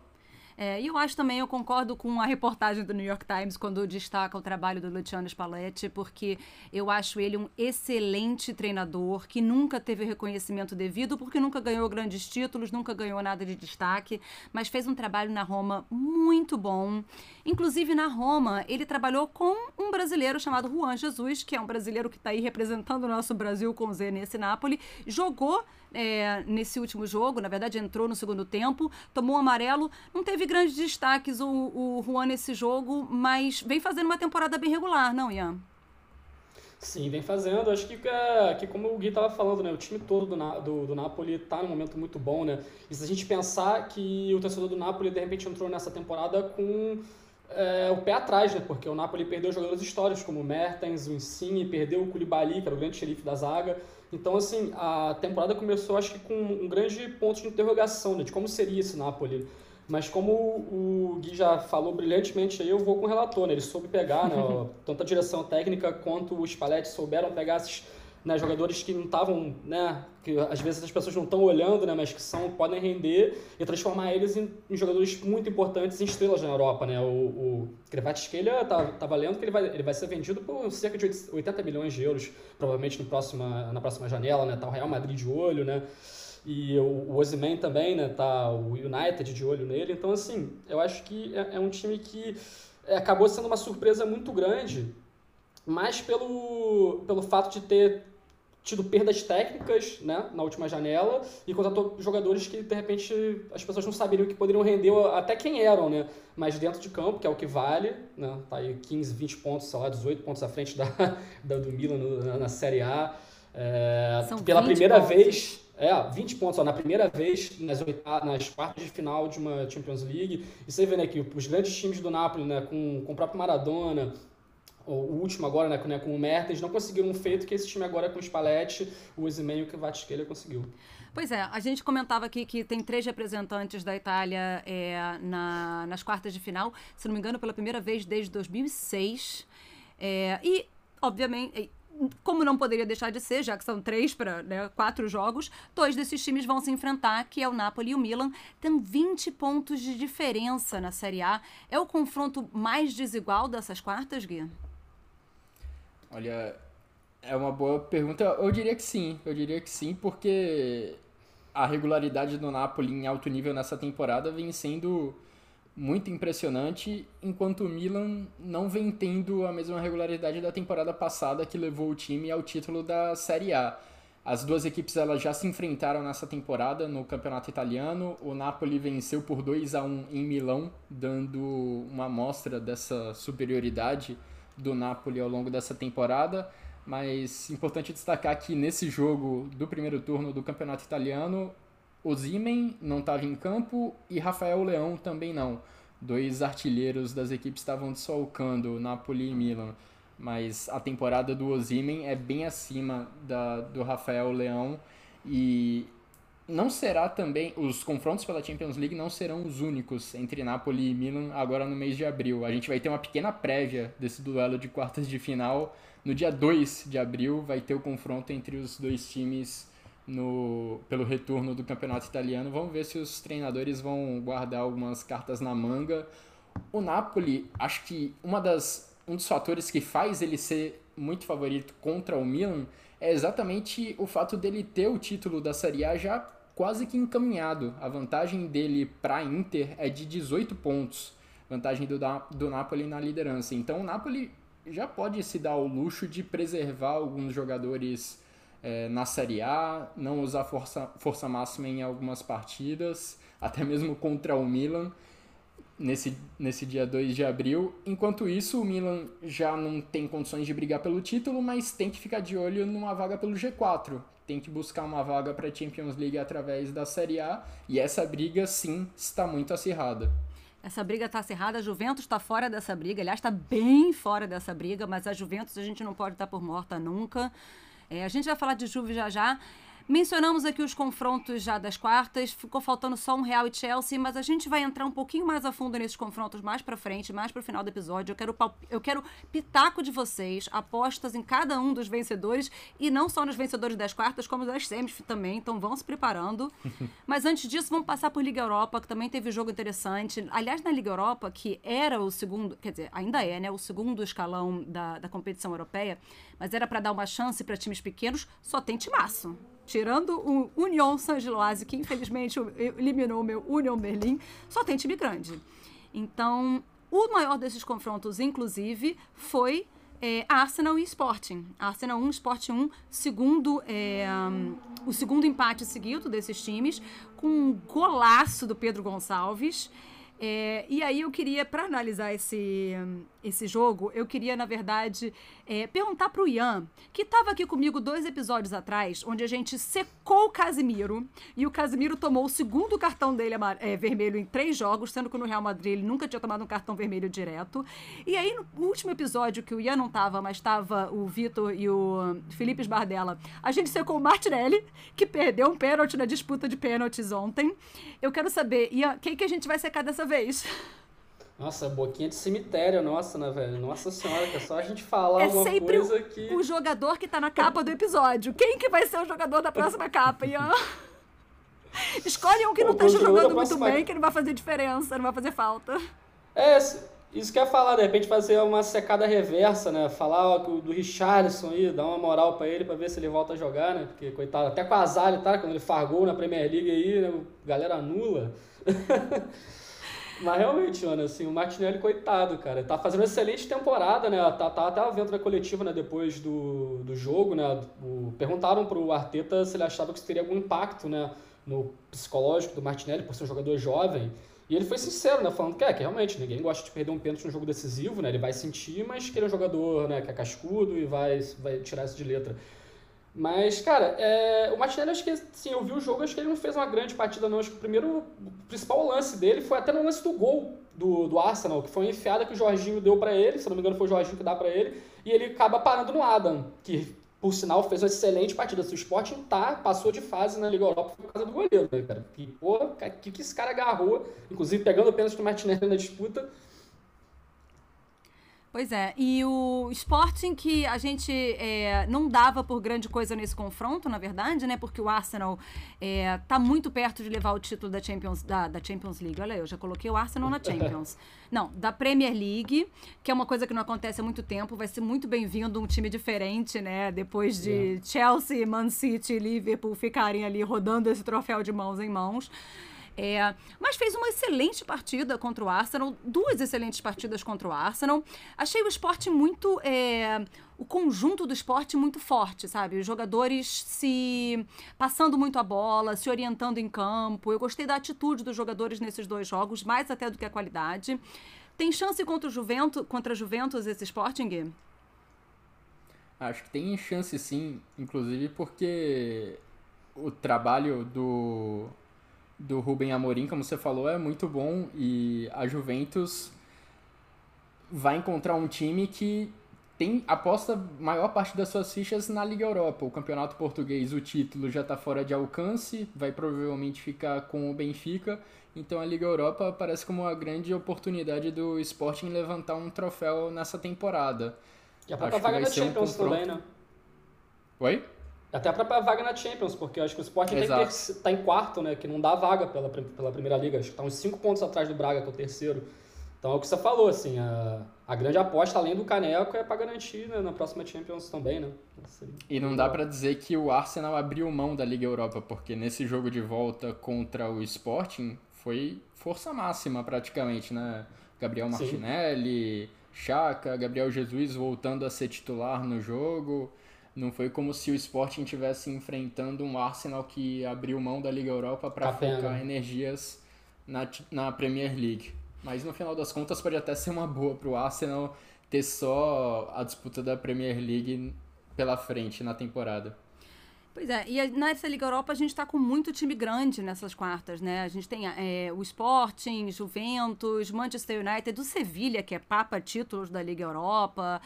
É, e eu acho também, eu concordo com a reportagem do New York Times quando destaca o trabalho do Luciano Spalletti, porque eu acho ele um excelente treinador que nunca teve reconhecimento devido, porque nunca ganhou grandes títulos, nunca ganhou nada de destaque, mas fez um trabalho na Roma muito bom. Inclusive, na Roma, ele trabalhou com um brasileiro chamado Juan Jesus, que é um brasileiro que está aí representando o nosso Brasil com o Z nesse Napoli, jogou é, nesse último jogo, na verdade entrou no segundo tempo, tomou amarelo, não teve grandes destaques o, o Juan nesse jogo, mas vem fazendo uma temporada bem regular, não, Ian? Sim, vem fazendo. Acho que, é, que como o Gui estava falando, né, o time todo do, do, do Napoli está num momento muito bom. Né? E se a gente pensar que o torcedor do Napoli de repente entrou nessa temporada com é, o pé atrás, né? porque o Napoli perdeu jogadores históricos como o Mertens, o Insigne, perdeu o Koulibaly, que era o grande xerife da zaga. Então, assim, a temporada começou, acho que com um grande ponto de interrogação, né, de como seria esse Napoli. Mas como o Gui já falou brilhantemente aí, eu vou com o relator, né? Ele soube pegar, né? Tanto a direção técnica quanto os paletes souberam pegar esses né, jogadores que não estavam, né, que às vezes as pessoas não estão olhando, né, mas que são podem render e transformar eles em, em jogadores muito importantes, em estrelas na Europa, né? O, o Krevatskelia tá, tá valendo que ele vai, ele vai ser vendido por cerca de 80 milhões de euros, provavelmente no próxima, na próxima janela, né? Tá o Real Madrid de olho, né? E o, o Ozyman também, né? Tá o United de olho nele. Então, assim, eu acho que é, é um time que é, acabou sendo uma surpresa muito grande, mas pelo, pelo fato de ter tido perdas técnicas né, na última janela e contratou jogadores que de repente as pessoas não saberiam que poderiam render até quem eram, né? Mas dentro de campo, que é o que vale, né? Tá aí 15, 20 pontos, sei lá, 18 pontos à frente da, da do Milan na, na, Série A. É, pela primeira pontos. vez, é, 20 pontos ó, na primeira vez nas, nas quartas de final de uma Champions League. E você vê né, que os grandes times do Napoli, né, com, com o próprio Maradona, o último agora, né, com, né, com o Mertens, não conseguiram um feito que esse time agora com o Spalletti, o Osimhen e o Kvaratskhelia conseguiu. Pois é, a gente comentava aqui que tem três representantes da Itália é, na, nas quartas de final, se não me engano, pela primeira vez desde 2006. É, e, obviamente, como não poderia deixar de ser, já que são três para né, quatro jogos, dois desses times vão se enfrentar, que é o Napoli e o Milan. Tem 20 pontos de diferença na Série A. É o confronto mais desigual dessas quartas, Gui? Olha, é uma boa pergunta. Eu diria que sim. Eu diria que sim, porque a regularidade do Napoli em alto nível nessa temporada vem sendo muito impressionante, enquanto o Milan não vem tendo a mesma regularidade da temporada passada que levou o time ao título da Série A. As duas equipes elas já se enfrentaram nessa temporada no Campeonato Italiano. O Napoli venceu por 2 a 1 em Milão, dando uma amostra dessa superioridade do Napoli ao longo dessa temporada, mas importante destacar que nesse jogo do primeiro turno do Campeonato Italiano, o Zimen não estava em campo e Rafael Leão também não. Dois artilheiros das equipes estavam desfalcando Napoli e Milan, mas a temporada do Ozimen é bem acima da do Rafael Leão e não será também. Os confrontos pela Champions League não serão os únicos entre Napoli e Milan agora no mês de abril. A gente vai ter uma pequena prévia desse duelo de quartas de final. No dia 2 de abril vai ter o confronto entre os dois times no, pelo retorno do campeonato italiano. Vamos ver se os treinadores vão guardar algumas cartas na manga. O Napoli, acho que uma das, um dos fatores que faz ele ser muito favorito contra o Milan é exatamente o fato dele ter o título da Série A já quase que encaminhado. A vantagem dele para Inter é de 18 pontos, vantagem do, do Napoli na liderança. Então o Napoli já pode se dar o luxo de preservar alguns jogadores é, na Série A, não usar força, força máxima em algumas partidas, até mesmo contra o Milan nesse, nesse dia 2 de abril. Enquanto isso, o Milan já não tem condições de brigar pelo título, mas tem que ficar de olho numa vaga pelo G4, tem que buscar uma vaga para a Champions League através da Série A, e essa briga sim está muito acirrada. Essa briga está acirrada, a Juventus está fora dessa briga, aliás, está bem fora dessa briga, mas a Juventus a gente não pode dar por morta nunca. É, a gente vai falar de Juve já já. Mencionamos aqui os confrontos já das quartas, ficou faltando só um Real e Chelsea, mas a gente vai entrar um pouquinho mais a fundo nesses confrontos mais para frente, mais para o final do episódio. Eu quero, eu quero pitaco de vocês, apostas em cada um dos vencedores e não só nos vencedores das quartas, como das semis também, então vão se preparando. mas antes disso, vamos passar por Liga Europa, que também teve jogo interessante. Aliás, na Liga Europa, que era o segundo, quer dizer, ainda é, né, o segundo escalão da, da competição europeia, mas era para dar uma chance para times pequenos, só tem timaço tirando o Union Saint-Gilloise, que infelizmente eliminou o meu Union Berlim, só tem time grande. Então, o maior desses confrontos, inclusive, foi é, Arsenal e Sporting. Arsenal 1, Sporting 1, segundo, é, um, o segundo empate seguido desses times, com um golaço do Pedro Gonçalves. É, e aí eu queria, para analisar esse, esse jogo, eu queria, na verdade, é, perguntar para o Ian, que estava aqui comigo dois episódios atrás, onde a gente secou o Casimiro, e o Casimiro tomou o segundo cartão dele é, vermelho em três jogos, sendo que no Real Madrid ele nunca tinha tomado um cartão vermelho direto. E aí, no último episódio, que o Ian não estava, mas estava o Vitor e o Felipe Esbardella, a gente secou o Martinelli, que perdeu um pênalti na disputa de pênaltis ontem. Eu quero saber, Ian, quem que a gente vai secar dessa vez? Nossa, boquinha de cemitério, nossa, né, velho? Nossa senhora, que é só a gente falar é uma coisa que... o jogador que tá na capa do episódio. Quem que vai ser o jogador da próxima capa, Ian? Escolhe um que não tá jogando muito bem, que não vai fazer diferença, não vai fazer falta. É, isso que eu ia falar, de repente fazer uma secada reversa, né? Falar ó, do Richarlison aí, dar uma moral para ele para ver se ele volta a jogar, né? Porque, coitado, até com a Azali, tá? Quando ele fargou na Premier League aí, né? galera nula. Mas realmente, mano, assim, o Martinelli, coitado, cara, tá fazendo uma excelente temporada, né? Tá, tá até vendo na coletiva, né, depois do, do jogo, né? O, perguntaram pro Arteta se ele achava que isso teria algum impacto, né, no psicológico do Martinelli, por ser um jogador jovem. E ele foi sincero, né? Falando que é, que realmente ninguém gosta de perder um pênalti num jogo decisivo, né? Ele vai sentir, mas que ele é um jogador, né, que é cascudo e vai, vai tirar isso de letra. Mas, cara, é, o Martinelli, acho que, sim, eu vi o jogo, acho que ele não fez uma grande partida, não. Acho que o primeiro, o principal lance dele foi até no lance do gol do, do Arsenal, que foi uma enfiada que o Jorginho deu para ele, se não me engano foi o Jorginho que dá para ele, e ele acaba parando no Adam, que, por sinal, fez uma excelente partida. Se o Sporting tá, passou de fase na Liga Europa por causa do goleiro, né, cara? Que, pô, que, que esse cara agarrou, inclusive pegando o pênalti do Martinelli na disputa, Pois é, e o Sporting que a gente é, não dava por grande coisa nesse confronto, na verdade, né? Porque o Arsenal é, tá muito perto de levar o título da Champions, da, da Champions League. Olha, eu já coloquei o Arsenal na Champions. Não, da Premier League, que é uma coisa que não acontece há muito tempo. Vai ser muito bem-vindo um time diferente, né? Depois de é. Chelsea, Man City e Liverpool ficarem ali rodando esse troféu de mãos em mãos. É, mas fez uma excelente partida contra o Arsenal, duas excelentes partidas contra o Arsenal. Achei o esporte muito. É, o conjunto do esporte muito forte, sabe? Os jogadores se passando muito a bola, se orientando em campo. Eu gostei da atitude dos jogadores nesses dois jogos, mais até do que a qualidade. Tem chance contra o Juventus, contra a Juventus esse Sporting? Acho que tem chance sim, inclusive porque o trabalho do do Rubem Amorim, como você falou, é muito bom e a Juventus vai encontrar um time que tem aposta maior parte das suas fichas na Liga Europa. O campeonato português, o título já está fora de alcance, vai provavelmente ficar com o Benfica. Então a Liga Europa parece como uma grande oportunidade do Sporting levantar um troféu nessa temporada. E a própria vaga na Champions um também, né? Oi? Até a própria vaga na Champions, porque eu acho que o Sporting está em quarto, né? Que não dá vaga pela, pela primeira liga. Acho que está uns 5 pontos atrás do Braga, que é o terceiro. Então é o que você falou, assim, a, a grande aposta, além do Caneco, é para garantir né, na próxima Champions também, né? Assim, e não dá para dizer que o Arsenal abriu mão da Liga Europa, porque nesse jogo de volta contra o Sporting foi força máxima praticamente, né? Gabriel Martinelli, Chaka, Gabriel Jesus voltando a ser titular no jogo. Não foi como se o Sporting estivesse enfrentando um Arsenal que abriu mão da Liga Europa para focar energias na, na Premier League. Mas no final das contas pode até ser uma boa para o Arsenal ter só a disputa da Premier League pela frente na temporada. Pois é, e nessa Liga Europa a gente está com muito time grande nessas quartas, né? A gente tem é, o Sporting, Juventus, Manchester United, o Sevilha, que é papa títulos da Liga Europa,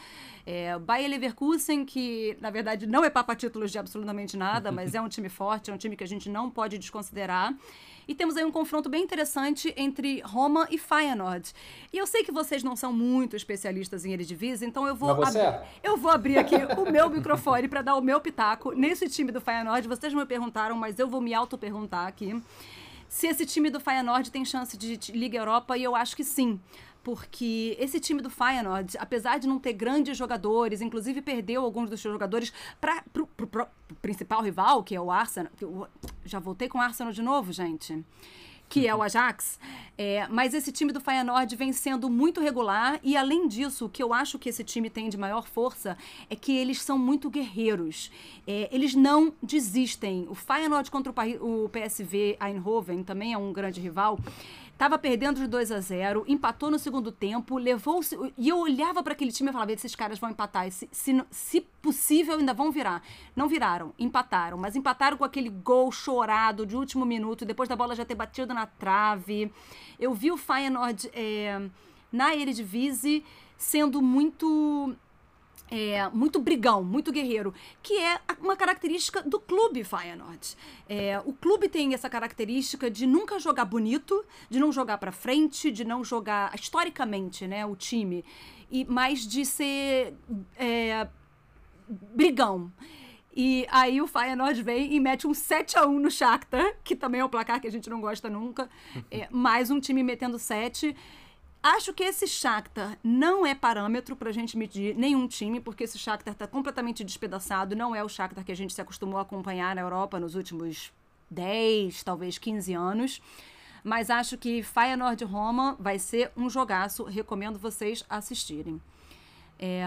é, Bayer Leverkusen, que na verdade não é papa títulos de absolutamente nada, mas é um time forte, é um time que a gente não pode desconsiderar. E temos aí um confronto bem interessante entre Roma e Feyenoord. E eu sei que vocês não são muito especialistas em Eredivisie, então eu vou, é. eu vou abrir aqui o meu microfone para dar o meu pitaco nesse time do Feyenoord. Vocês me perguntaram, mas eu vou me auto-perguntar aqui se esse time do Feyenoord tem chance de Liga Europa e eu acho que sim porque esse time do Feyenoord, apesar de não ter grandes jogadores, inclusive perdeu alguns dos seus jogadores para o principal rival, que é o Arsenal. Já voltei com o Arsenal de novo, gente. Que é o Ajax. É, mas esse time do Feyenoord vem sendo muito regular e, além disso, o que eu acho que esse time tem de maior força é que eles são muito guerreiros. É, eles não desistem. O Feyenoord contra o PSV Eindhoven também é um grande rival. Tava perdendo de 2 a 0 empatou no segundo tempo, levou. E eu olhava para aquele time e falava: esses caras vão empatar. Se, se, se, possível, ainda vão virar. Não viraram, empataram. Mas empataram com aquele gol chorado de último minuto, depois da bola já ter batido na trave. Eu vi o Feyenoord é, na Eredivisie sendo muito é, muito brigão, muito guerreiro, que é uma característica do clube Feyenoord. É, o clube tem essa característica de nunca jogar bonito, de não jogar para frente, de não jogar historicamente, né, o time, e mais de ser é, brigão. E aí o Feyenoord vem e mete um 7 a 1 no Shakhtar, que também é um placar que a gente não gosta nunca. É, mais um time metendo 7. Acho que esse Shakhtar não é parâmetro para a gente medir nenhum time, porque esse Shakhtar está completamente despedaçado, não é o Shakhtar que a gente se acostumou a acompanhar na Europa nos últimos 10, talvez 15 anos. Mas acho que Feyenoord Roma vai ser um jogaço, recomendo vocês assistirem. É,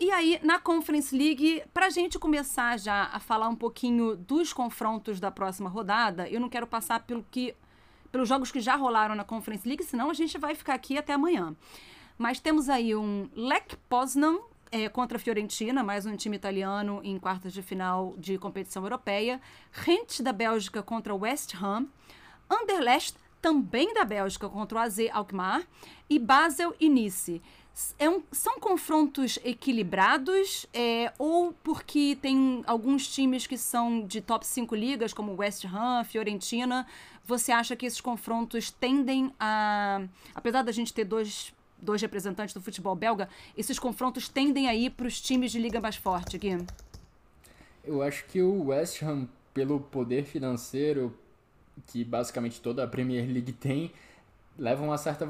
e aí, na Conference League, para a gente começar já a falar um pouquinho dos confrontos da próxima rodada, eu não quero passar pelo que pelos jogos que já rolaram na Conference League, senão a gente vai ficar aqui até amanhã. Mas temos aí um Lech Poznan é, contra a Fiorentina, mais um time italiano em quartas de final de competição europeia. Rent da Bélgica contra West Ham. Anderlecht, também da Bélgica, contra o AZ Alkmaar. E Basel e Nice. É um, são confrontos equilibrados é, ou porque tem alguns times que são de top 5 ligas, como West Ham, Fiorentina, você acha que esses confrontos tendem a. Apesar da gente ter dois, dois representantes do futebol belga, esses confrontos tendem a ir para os times de liga mais forte, Gui? Eu acho que o West Ham, pelo poder financeiro que basicamente toda a Premier League tem, leva uma certa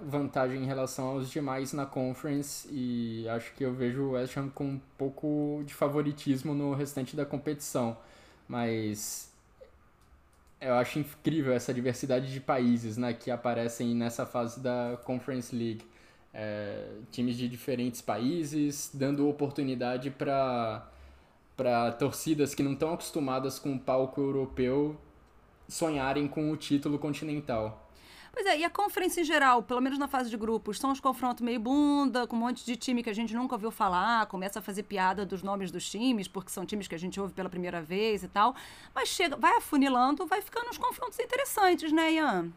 vantagem em relação aos demais na Conference e acho que eu vejo o West Ham com um pouco de favoritismo no restante da competição. Mas eu acho incrível essa diversidade de países né, que aparecem nessa fase da Conference League. É, times de diferentes países, dando oportunidade para torcidas que não estão acostumadas com o palco europeu sonharem com o título continental. Pois é, e a conferência em geral, pelo menos na fase de grupos, são os confrontos meio bunda, com um monte de time que a gente nunca ouviu falar, começa a fazer piada dos nomes dos times, porque são times que a gente ouve pela primeira vez e tal. Mas chega, vai afunilando, vai ficando uns confrontos interessantes, né, Ian?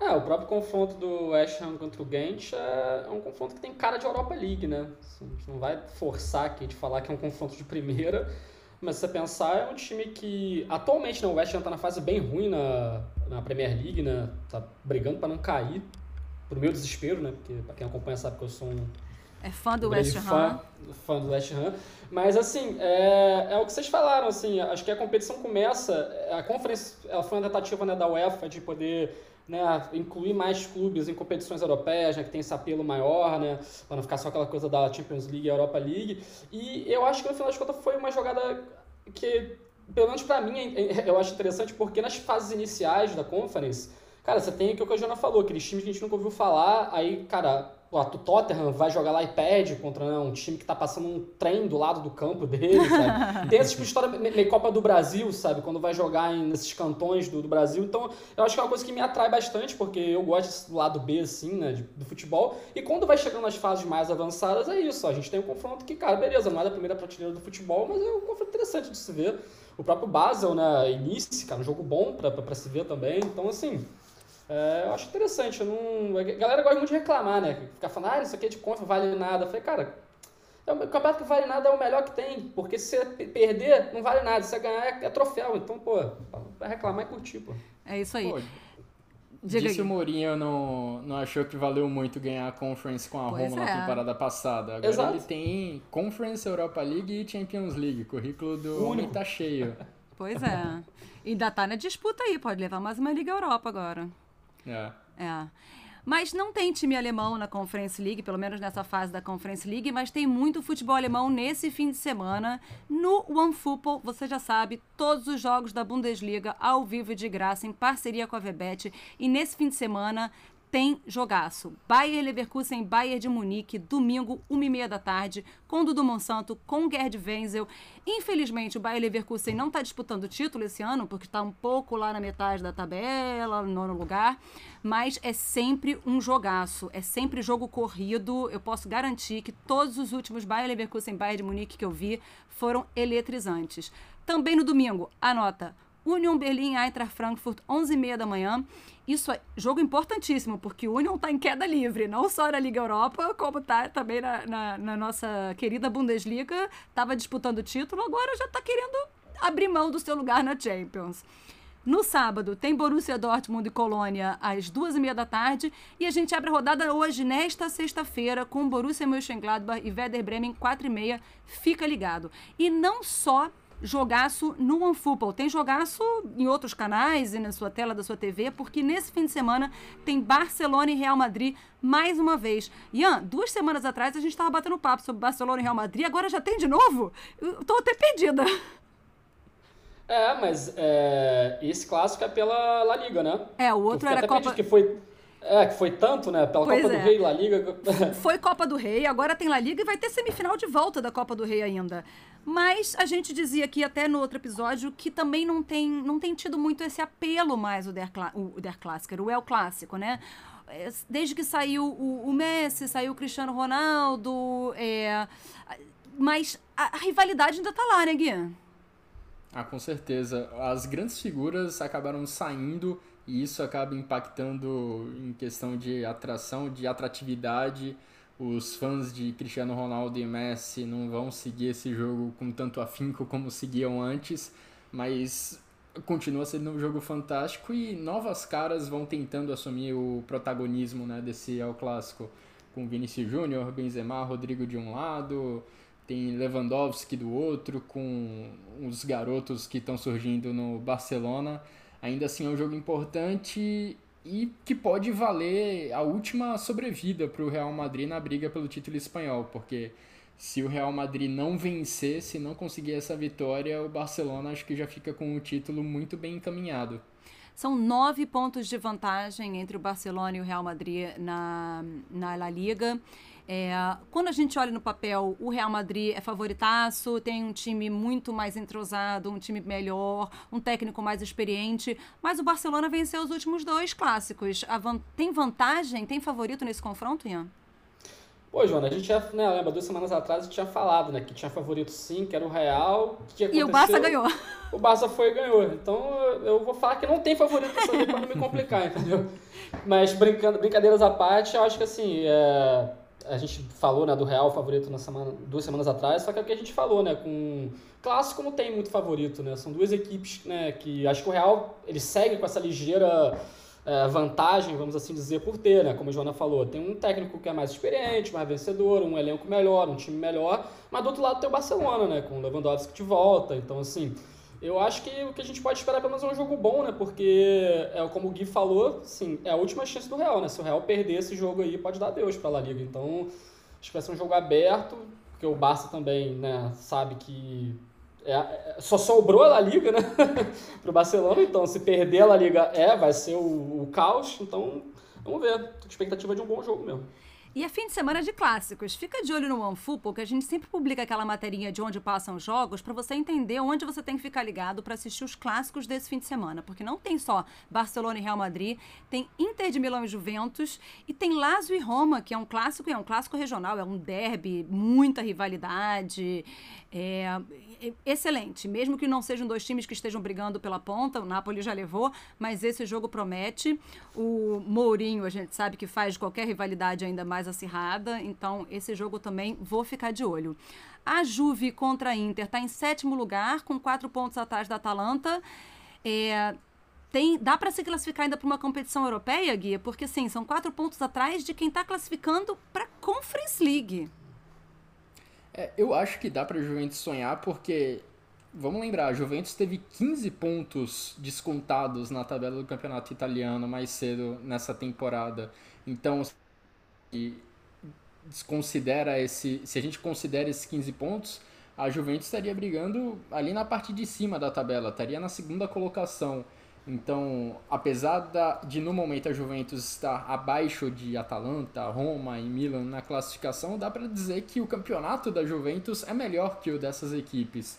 É, o próprio confronto do West Ham contra o Ghent é, é um confronto que tem cara de Europa League, né? Assim, a gente não vai forçar aqui de falar que é um confronto de primeira, mas se você pensar, é um time que atualmente né, o West Ham tá na fase bem ruim na, na Premier League, né? Tá brigando para não cair, pro meu desespero, né? Porque pra quem acompanha sabe que eu sou um é fã do West Ham. Fã, fã do West Ham. Mas, assim, é, é o que vocês falaram, assim, acho que a competição começa, a conferência, ela foi uma tentativa né, da UEFA de poder né, incluir mais clubes em competições europeias, né, que tem esse apelo maior, né, para não ficar só aquela coisa da Champions League e Europa League. E eu acho que no final das contas foi uma jogada que, pelo menos para mim, eu acho interessante porque nas fases iniciais da Conference, cara, você tem o que o Jana falou, aqueles times que a gente nunca ouviu falar, aí, cara, o Tottenham vai jogar lá e perde contra né, um time que tá passando um trem do lado do campo dele, sabe? Tem esse tipo de história meio Copa do Brasil, sabe? Quando vai jogar em, nesses cantões do, do, Brasil. Então, eu acho que é uma coisa que me atrai bastante, porque eu gosto do lado B, assim, né, de, do futebol. E quando vai chegando nas fases mais avançadas, é isso. A gente tem um confronto que, cara, beleza, não é da primeira prateleira do futebol, mas é um confronto interessante de se ver. O próprio Basel, né, início, cara, um jogo bom pra, se ver também. Então, assim... É, eu acho interessante. não... A galera gosta muito de reclamar, né? Ficar falando, ah, isso aqui é de conta, não vale nada. Eu falei, cara, é o campeonato que vale nada é o melhor que tem. Porque se você perder, não vale nada. Se você ganhar, é, é troféu. Então, pô, vai reclamar e curtir, pô. É isso aí. Pô, Diga disse aí. o Mourinho não, não achou que valeu muito ganhar a Conference com a pois Roma é. na temporada passada. Agora Exato. ele tem Conference, Europa League e Champions League. O currículo do homem tá cheio. Pois é. Ainda tá na disputa aí, pode levar mais uma Liga Europa agora. É. É. Mas não tem time alemão na Conference League, pelo menos nessa fase da Conference League, mas tem muito futebol alemão nesse fim de semana. No OneFootball, você já sabe, todos os jogos da Bundesliga ao vivo e de graça, em parceria com a Vebet. E nesse fim de semana tem jogaço. Bayer Leverkusen, Bayern de Munique, domingo, 1h30 da tarde, com Dudu Monsanto, com Gerd Wenzel. Infelizmente, o Bayer Leverkusen não está disputando o título esse ano, porque está um pouco lá na metade da tabela, no nono lugar, mas é sempre um jogaço, é sempre jogo corrido. Eu posso garantir que todos os últimos Bayer Leverkusen, Bayern de Munique que eu vi foram eletrizantes. Também no domingo, anota, Union Berlim, Eintracht Frankfurt, 11h30 da manhã. Isso é jogo importantíssimo, porque o Union está em queda livre, não só na Liga Europa, como está também na, na, na, nossa querida Bundesliga. Estava disputando o título, agora já está querendo abrir mão do seu lugar na Champions. No sábado, tem Borussia Dortmund e Colônia às duas e meia da tarde. E a gente abre a rodada hoje, nesta sexta-feira, com Borussia Mönchengladbach e Werder Bremen, quatro e meia. Fica ligado. E não só jogaço no OneFootball. Tem jogaço em outros canais e na sua tela da sua TV, porque nesse fim de semana tem Barcelona e Real Madrid mais uma vez. Ian, duas semanas atrás a gente estava batendo papo sobre Barcelona e Real Madrid, agora já tem de novo? Estou até perdida. É, mas é, esse clássico é pela La Liga, né? É, o outro era a Copa... Que foi é, que foi tanto, né? Pela pois Copa é. do Rei, La Liga. Foi Copa do Rei, agora tem La Liga e vai ter semifinal de volta da Copa do Rei ainda. Mas a gente dizia aqui até no outro episódio que também não tem, não tem tido muito esse apelo mais o Der, o Der Clássico, o El Clássico, né? É, desde que saiu o, o Messi, saiu o Cristiano Ronaldo, é... mas a, a rivalidade ainda tá lá, né, Gui? Ah, com certeza. As grandes figuras acabaram saindo e isso acaba impactando em questão de atração, de atratividade. Os fãs de Cristiano Ronaldo e Messi não vão seguir esse jogo com tanto afinco como seguiam antes, mas continua sendo um jogo fantástico e novas caras vão tentando assumir o protagonismo né, desse El Clássico, com Vinícius Júnior, Benzema, Rodrigo de um lado, tem Lewandowski do outro, com os garotos que estão surgindo no Barcelona. Ainda assim é um jogo importante e que pode valer a última sobrevida para o Real Madrid na briga pelo título espanhol, porque se o Real Madrid não vencer, se não conseguir essa vitória, o Barcelona acho que já fica com o título muito bem encaminhado. São nove pontos de vantagem entre o Barcelona e o Real Madrid na, na La Liga. É, quando a gente olha no papel, o Real Madrid é favoritaço, tem um time muito mais entrosado, um time melhor, um técnico mais experiente, mas o Barcelona venceu os últimos dois clássicos. Van tem vantagem, tem favorito nesse confronto, Ian? Pô, Joana, a gente já, né, lembra, duas semanas atrás a gente tinha falado, né, que tinha favorito sim, que era o Real. Que e o Barça ganhou. O Barça foi e ganhou. Então eu vou falar que não tem favorito pra não me complicar, entendeu? Mas brincando, brincadeiras à parte, eu acho que assim, é, a gente falou né, do Real favorito na semana, duas semanas atrás, só que é o que a gente falou, né? Com clássico não tem muito favorito, né? São duas equipes né, que acho que o Real ele segue com essa ligeira é, vantagem, vamos assim dizer, por ter, né? Como a Joana falou, tem um técnico que é mais experiente, mais vencedor, um elenco melhor, um time melhor, mas do outro lado tem o Barcelona, né? Com o Lewandowski de volta, então assim, eu acho que o que a gente pode esperar pelo menos é um jogo bom, né? Porque, é como o Gui falou, sim, é a última chance do Real, né? Se o Real perder esse jogo aí, pode dar Deus pra La Liga. Então, acho que vai ser um jogo aberto, porque o Barça também, né, sabe que é, é, só sobrou a La Liga, né? pro Barcelona, então se perder a La Liga é, vai ser o, o caos, então vamos ver. Expectativa de um bom jogo mesmo. E é fim de semana de clássicos. Fica de olho no OneFootball, porque a gente sempre publica aquela materinha de onde passam os jogos para você entender onde você tem que ficar ligado para assistir os clássicos desse fim de semana. Porque não tem só Barcelona e Real Madrid, tem Inter de Milão e Juventus e tem Lazio e Roma, que é um clássico, é um clássico regional, é um derby, muita rivalidade. É, é, excelente, mesmo que não sejam dois times que estejam brigando pela ponta, o Napoli já levou, mas esse jogo promete. O Mourinho, a gente sabe que faz qualquer rivalidade ainda mais acirrada, então esse jogo também vou ficar de olho. A Juve contra a Inter está em sétimo lugar, com quatro pontos atrás da Atalanta. É, tem, dá para se classificar ainda para uma competição europeia, Guia? Porque, sim, são quatro pontos atrás de quem está classificando para Conference League. É, eu acho que dá para a Juventus sonhar porque, vamos lembrar, a Juventus teve 15 pontos descontados na tabela do campeonato italiano mais cedo nessa temporada. Então, desconsidera esse, se a gente considera esses 15 pontos, a Juventus estaria brigando ali na parte de cima da tabela, estaria na segunda colocação. Então, apesar da, de no momento a Juventus estar abaixo de Atalanta, Roma e Milan na classificação, dá para dizer que o campeonato da Juventus é melhor que o dessas equipes.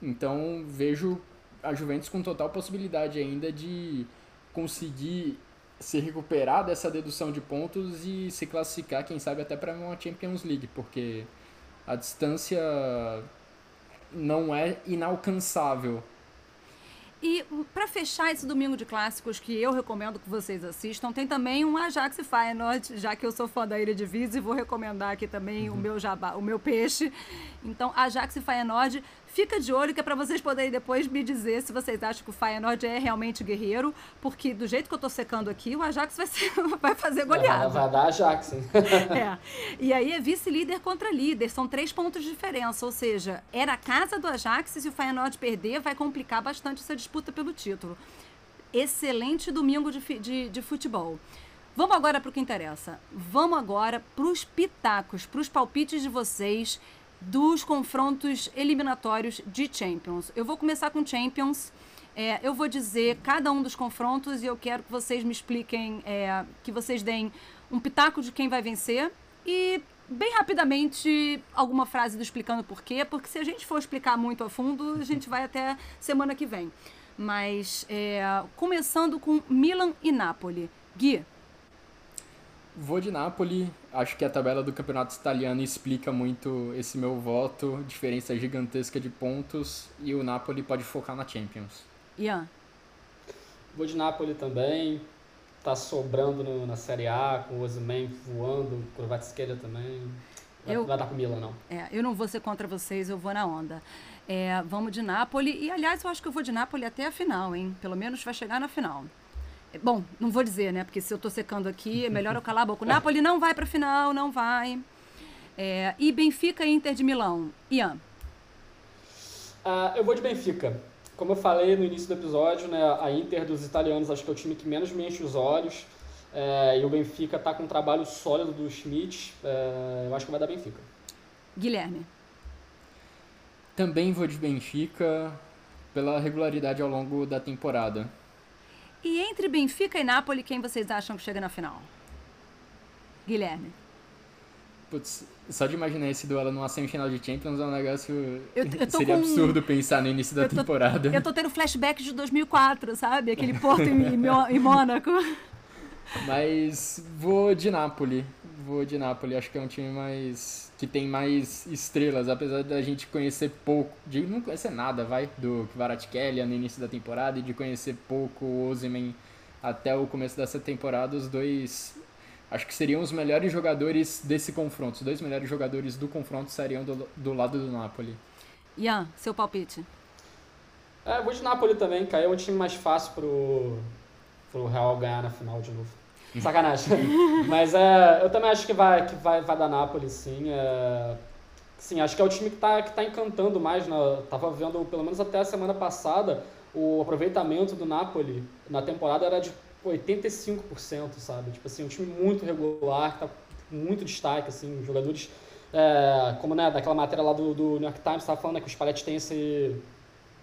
Então, vejo a Juventus com total possibilidade ainda de conseguir se recuperar dessa dedução de pontos e se classificar, quem sabe até para uma Champions League, porque a distância não é inalcançável e para fechar esse domingo de clássicos que eu recomendo que vocês assistam, tem também um Ajax e Feyenoord, já que eu sou fã da Ilha de Vise, vou recomendar aqui também uhum. o meu jabá, o meu peixe. Então, Ajax e Feyenoord Fica de olho que é para vocês poderem depois me dizer se vocês acham que o Feyenoord é realmente guerreiro, porque do jeito que eu tô secando aqui, o Ajax vai, ser, vai fazer goleada. Vai, vai dar Ajax. é. E aí é vice-líder contra líder, são três pontos de diferença, ou seja, era a casa do Ajax e se o Feyenoord perder, vai complicar bastante essa disputa pelo título. Excelente domingo de, de, de futebol. Vamos agora para o que interessa. Vamos agora para os pitacos, para os palpites de vocês dos confrontos eliminatórios de Champions. Eu vou começar com Champions. É, eu vou dizer cada um dos confrontos e eu quero que vocês me expliquem, é, que vocês deem um pitaco de quem vai vencer e bem rapidamente alguma frase do explicando por quê, porque se a gente for explicar muito a fundo, a gente vai até semana que vem. Mas é, começando com Milan e Napoli. Gui, Vou de Napoli. Acho que a tabela do campeonato italiano explica muito esse meu voto. Diferença gigantesca de pontos. E o Napoli pode focar na Champions. Ian. Vou de Napoli também. Tá sobrando no, na Série A, com o Osimhen voando, Kvaratskhelia também. Vai, eu, vai dar com o Milan, não. É, eu não vou ser contra vocês, eu vou na onda. É, vamos de Napoli. E, aliás, eu acho que eu vou de Napoli até a final, hein? Pelo menos vai chegar na final. Bom, não vou dizer, né? Porque se eu estou secando aqui, é melhor eu calar a boca. O Napoli não vai para a final, não vai. É, e Benfica e Inter de Milão. Ian. Uh, eu vou de Benfica. Como eu falei no início do episódio, né, a Inter dos italianos acho que é o time que menos me enche os olhos. É, e o Benfica está com um trabalho sólido do Schmidt. É, eu acho que vai dar Benfica. Guilherme. Também vou de Benfica pela regularidade ao longo da temporada. E entre Benfica e Napoli, quem vocês acham que chega na final? Guilherme. Putz, só de imaginar esse duelo numa semifinal de Champions é um negócio. Eu, eu seria com... absurdo pensar no início da eu tô, temporada. Eu tô tendo flashback de 2004, sabe? Aquele Porto em, em Mônaco. Mas vou de Napoli. Vou de Napoli, acho que é um time mais que tem mais estrelas, apesar da gente conhecer pouco, de não conhecer nada, vai, do Kvaratskhelia no início da temporada e de conhecer pouco o Osimhen até o começo dessa temporada, os dois acho que seriam os melhores jogadores desse confronto. Os dois melhores jogadores do confronto seriam do, do lado do Napoli. Ian, seu palpite? É, vou de Napoli também, cara. É um time mais fácil pro, pro Real ganhar na final de novo. Sacanagem. Mas é, eu também acho que vai, que vai, vai dar Napoli, sim. É, sim, acho que é o time que tá, que tá encantando mais. Né? Tava vendo, pelo menos até a semana passada, o aproveitamento do Napoli na temporada era de 85%, sabe? Tipo assim, um time muito regular, tá muito destaque, assim, jogadores... É, como né, daquela matéria lá do, do New York Times, estava falando né, que o Spalletti tem esse,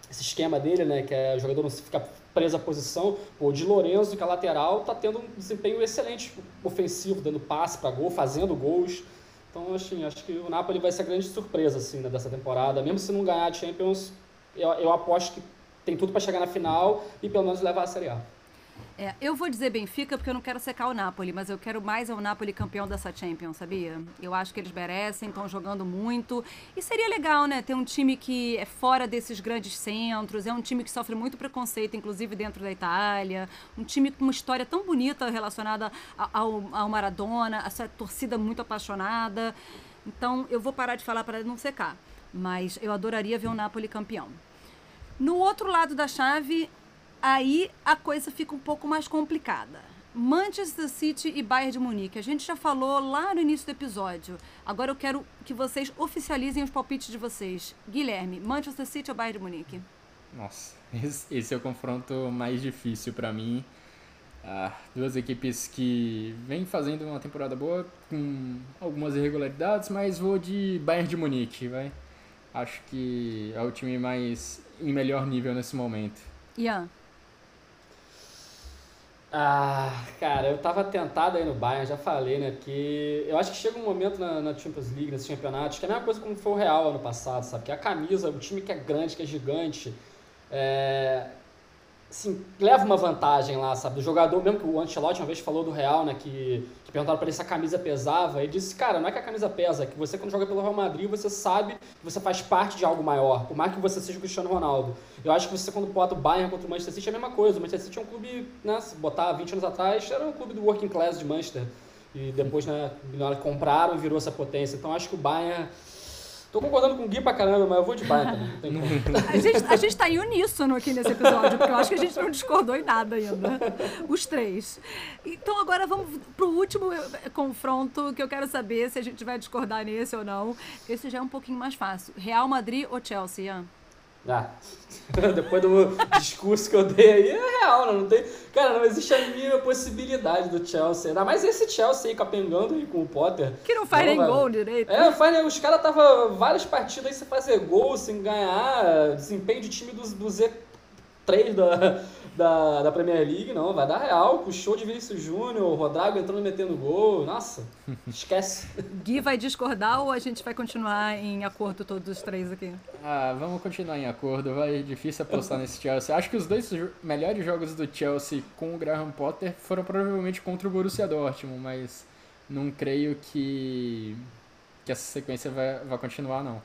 esse esquema dele, né, que é o jogador não fica preso à posição. o de Lorenzo, que é lateral, está tendo um desempenho excelente ofensivo, dando passe para gol, fazendo gols. Então, assim, acho que o Napoli vai ser a grande surpresa assim, né, dessa temporada. Mesmo se não ganhar a Champions, eu, eu aposto que tem tudo para chegar na final e pelo menos levar a Série A. É, eu vou dizer Benfica porque eu não quero secar o Napoli, mas eu quero mais o Napoli campeão dessa Champions, sabia? Eu acho que eles merecem, estão jogando muito. E seria legal, né? Ter um time que é fora desses grandes centros, é um time que sofre muito preconceito, inclusive dentro da Itália. Um time com uma história tão bonita relacionada ao, ao Maradona, essa torcida muito apaixonada. Então eu vou parar de falar para não secar. Mas eu adoraria ver o Napoli campeão. No outro lado da chave, aí a coisa fica um pouco mais complicada. Manchester City e Bayern de Munique. A gente já falou lá no início do episódio. Agora eu quero que vocês oficializem os palpites de vocês. Guilherme, Manchester City ou Bayern de Munique? Nossa, esse é o confronto mais difícil para mim. Ah, duas equipes que vêm fazendo uma temporada boa com algumas irregularidades, mas vou de Bayern de Munique, vai. Acho que é o time mais em melhor nível nesse momento. Ian. Ah, cara, eu tava tentado aí no Bayern, já falei, né? Que eu acho que chega um momento na, na Champions League, nesses campeonatos, que é a mesma coisa como foi o Real ano passado, sabe? Que a camisa, o time que é grande, que é gigante, é, assim, leva uma vantagem lá, sabe? Do jogador, mesmo que o Ancelotti uma vez falou do Real, né? Que, que perguntaram para ele se a camisa pesava. Ele disse, cara, não é que a camisa pesa, é que você quando joga pelo Real Madrid, você sabe que você faz parte de algo maior, por mais que você seja o Cristiano Ronaldo. Eu acho que você quando bota o Bayern contra o Manchester City é a mesma coisa. O Manchester City é um clube, né? Se botar 20 anos atrás, era um clube do working class de Manchester. E depois, né, na hora compraram, virou essa potência. Então acho que o Bayern Tô concordando com o Gui pra caramba, mas eu vou de Bayern também. a, gente, a gente tá em uníssono aqui nesse episódio, porque eu acho que a gente não discordou em nada ainda. Os três. Então agora vamos pro último eh, confronto, que eu quero saber se a gente vai discordar nesse ou não. Esse já é um pouquinho mais fácil. Real Madrid ou Chelsea, Ian? Ah, depois do discurso que eu dei aí, é real, não tem. Cara, não existe a mínima possibilidade do Chelsea. Ainda mais esse Chelsea aí capengando aí com o Potter. Que não faz não, nem gol direito. É, faz, os caras estavam várias partidas aí sem fazer gol, sem ganhar. Desempenho de time do, do Z3 da, da, da Premier League, não, vai dar real, com o show de Vinícius Júnior, o Rodrigo entrando metendo gol, nossa, esquece. Gui vai discordar ou a gente vai continuar em acordo todos os três aqui? Ah, vamos continuar em acordo, vai, difícil apostar nesse Chelsea. Acho que os dois melhores jogos do Chelsea com o Graham Potter foram provavelmente contra o Borussia Dortmund, mas não creio que, que essa sequência vai, vai continuar, não.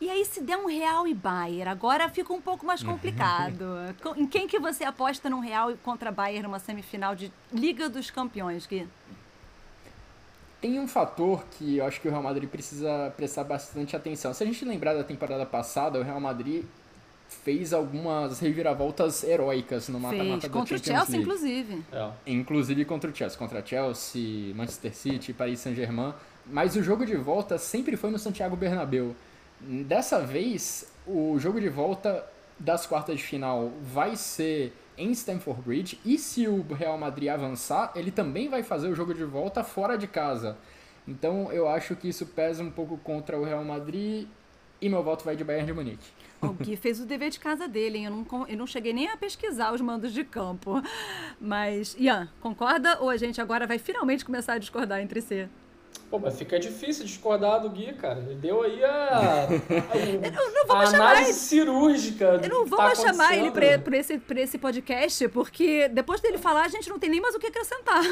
E aí, se der um Real e Bayern, agora fica um pouco mais complicado. em quem que você aposta num Real contra Bayern numa semifinal de Liga dos Campeões, Gui? Tem um fator que eu acho que o Real Madrid precisa prestar bastante atenção. Se a gente lembrar da temporada passada, o Real Madrid fez algumas reviravoltas heróicas no mata-mata da contra o Chelsea, League. inclusive. É. Inclusive contra o Chelsea, contra Chelsea, Manchester City, Paris Saint-Germain. Mas o jogo de volta sempre foi no Santiago Bernabéu. Dessa vez, o jogo de volta das quartas de final vai ser em Stamford Bridge e se o Real Madrid avançar, ele também vai fazer o jogo de volta fora de casa. Então eu acho que isso pesa um pouco contra o Real Madrid e meu voto vai de Bayern de Munique. O Gui fez o dever de casa dele, hein? Eu não, eu não cheguei nem a pesquisar os mandos de campo. Mas, Ian, concorda ou a gente agora vai finalmente começar a discordar entre si? Pô, mas fica difícil discordar do Gui, cara. Ele deu aí a, a, não, não a análise ele. cirúrgica. Eu não vou tá mais chamar ele pra, pra, esse, pra esse podcast, porque depois dele falar, a gente não tem nem mais o que acrescentar.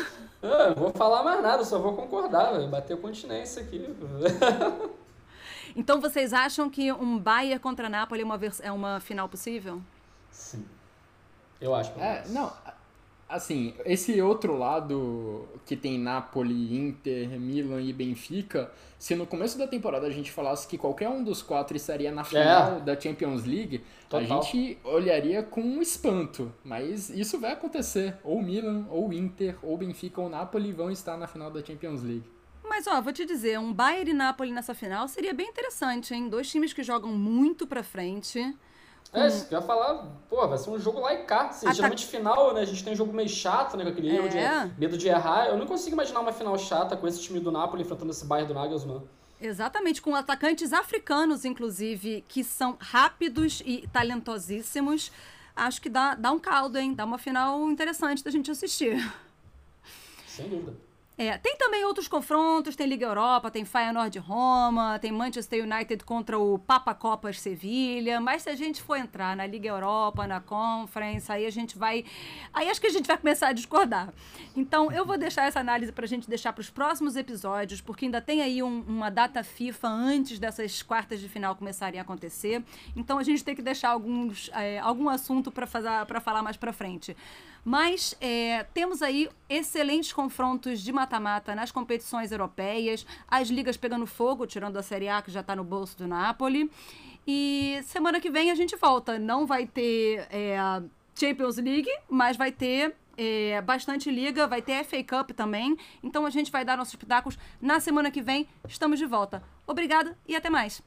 Ah, vou falar mais nada, só vou concordar, véio. bater continência aqui. então vocês acham que um Bayern contra Napoli é uma, é uma final possível? Sim. Eu acho. É, não, assim, esse outro lado que tem Napoli, Inter, Milan e Benfica, se no começo da temporada a gente falasse que qualquer um dos quatro estaria na final é. da Champions League, Total. a gente olharia com um espanto. Mas isso vai acontecer. Ou Milan, ou Inter, ou Benfica ou Napoli vão estar na final da Champions League. Mas, ó, vou te dizer, um Bayern e Napoli nessa final seria bem interessante, hein? Dois times que jogam muito pra frente. É, isso que eu ia falar, pô, vai ser um jogo lá e cá. Assim, geralmente final, né? A gente tem um jogo meio chato, né? Com aquele é. erro de medo de errar. Eu não consigo imaginar uma final chata com esse time do Napoli enfrentando esse Bayern do Nagelsmann. Exatamente, com atacantes africanos, inclusive, que são rápidos e talentosíssimos. Acho que dá, dá um caldo, hein? Dá uma final interessante da gente assistir. Sem dúvida. É, tem também outros confrontos, tem Liga Europa, tem Feyenoord Roma, tem Manchester United contra o Papa Copas Sevilha, mas se a gente for entrar na Liga Europa, na Conference, aí a gente vai, aí acho que a gente vai começar a discordar. Então, eu vou deixar essa análise para a gente deixar para os próximos episódios, porque ainda tem aí um, uma data FIFA antes dessas quartas de final começarem a acontecer. Então, a gente tem que deixar alguns, é, algum assunto para falar mais para frente. Mas é, temos aí excelentes confrontos de mata-mata nas competições europeias, as ligas pegando fogo, tirando a Série A que já está no bolso do Napoli. E semana que vem a gente volta. Não vai ter é, Champions League, mas vai ter é, bastante liga, vai ter FA Cup também. Então a gente vai dar nossos pitacos na semana que vem. Estamos de volta. Obrigada e até mais.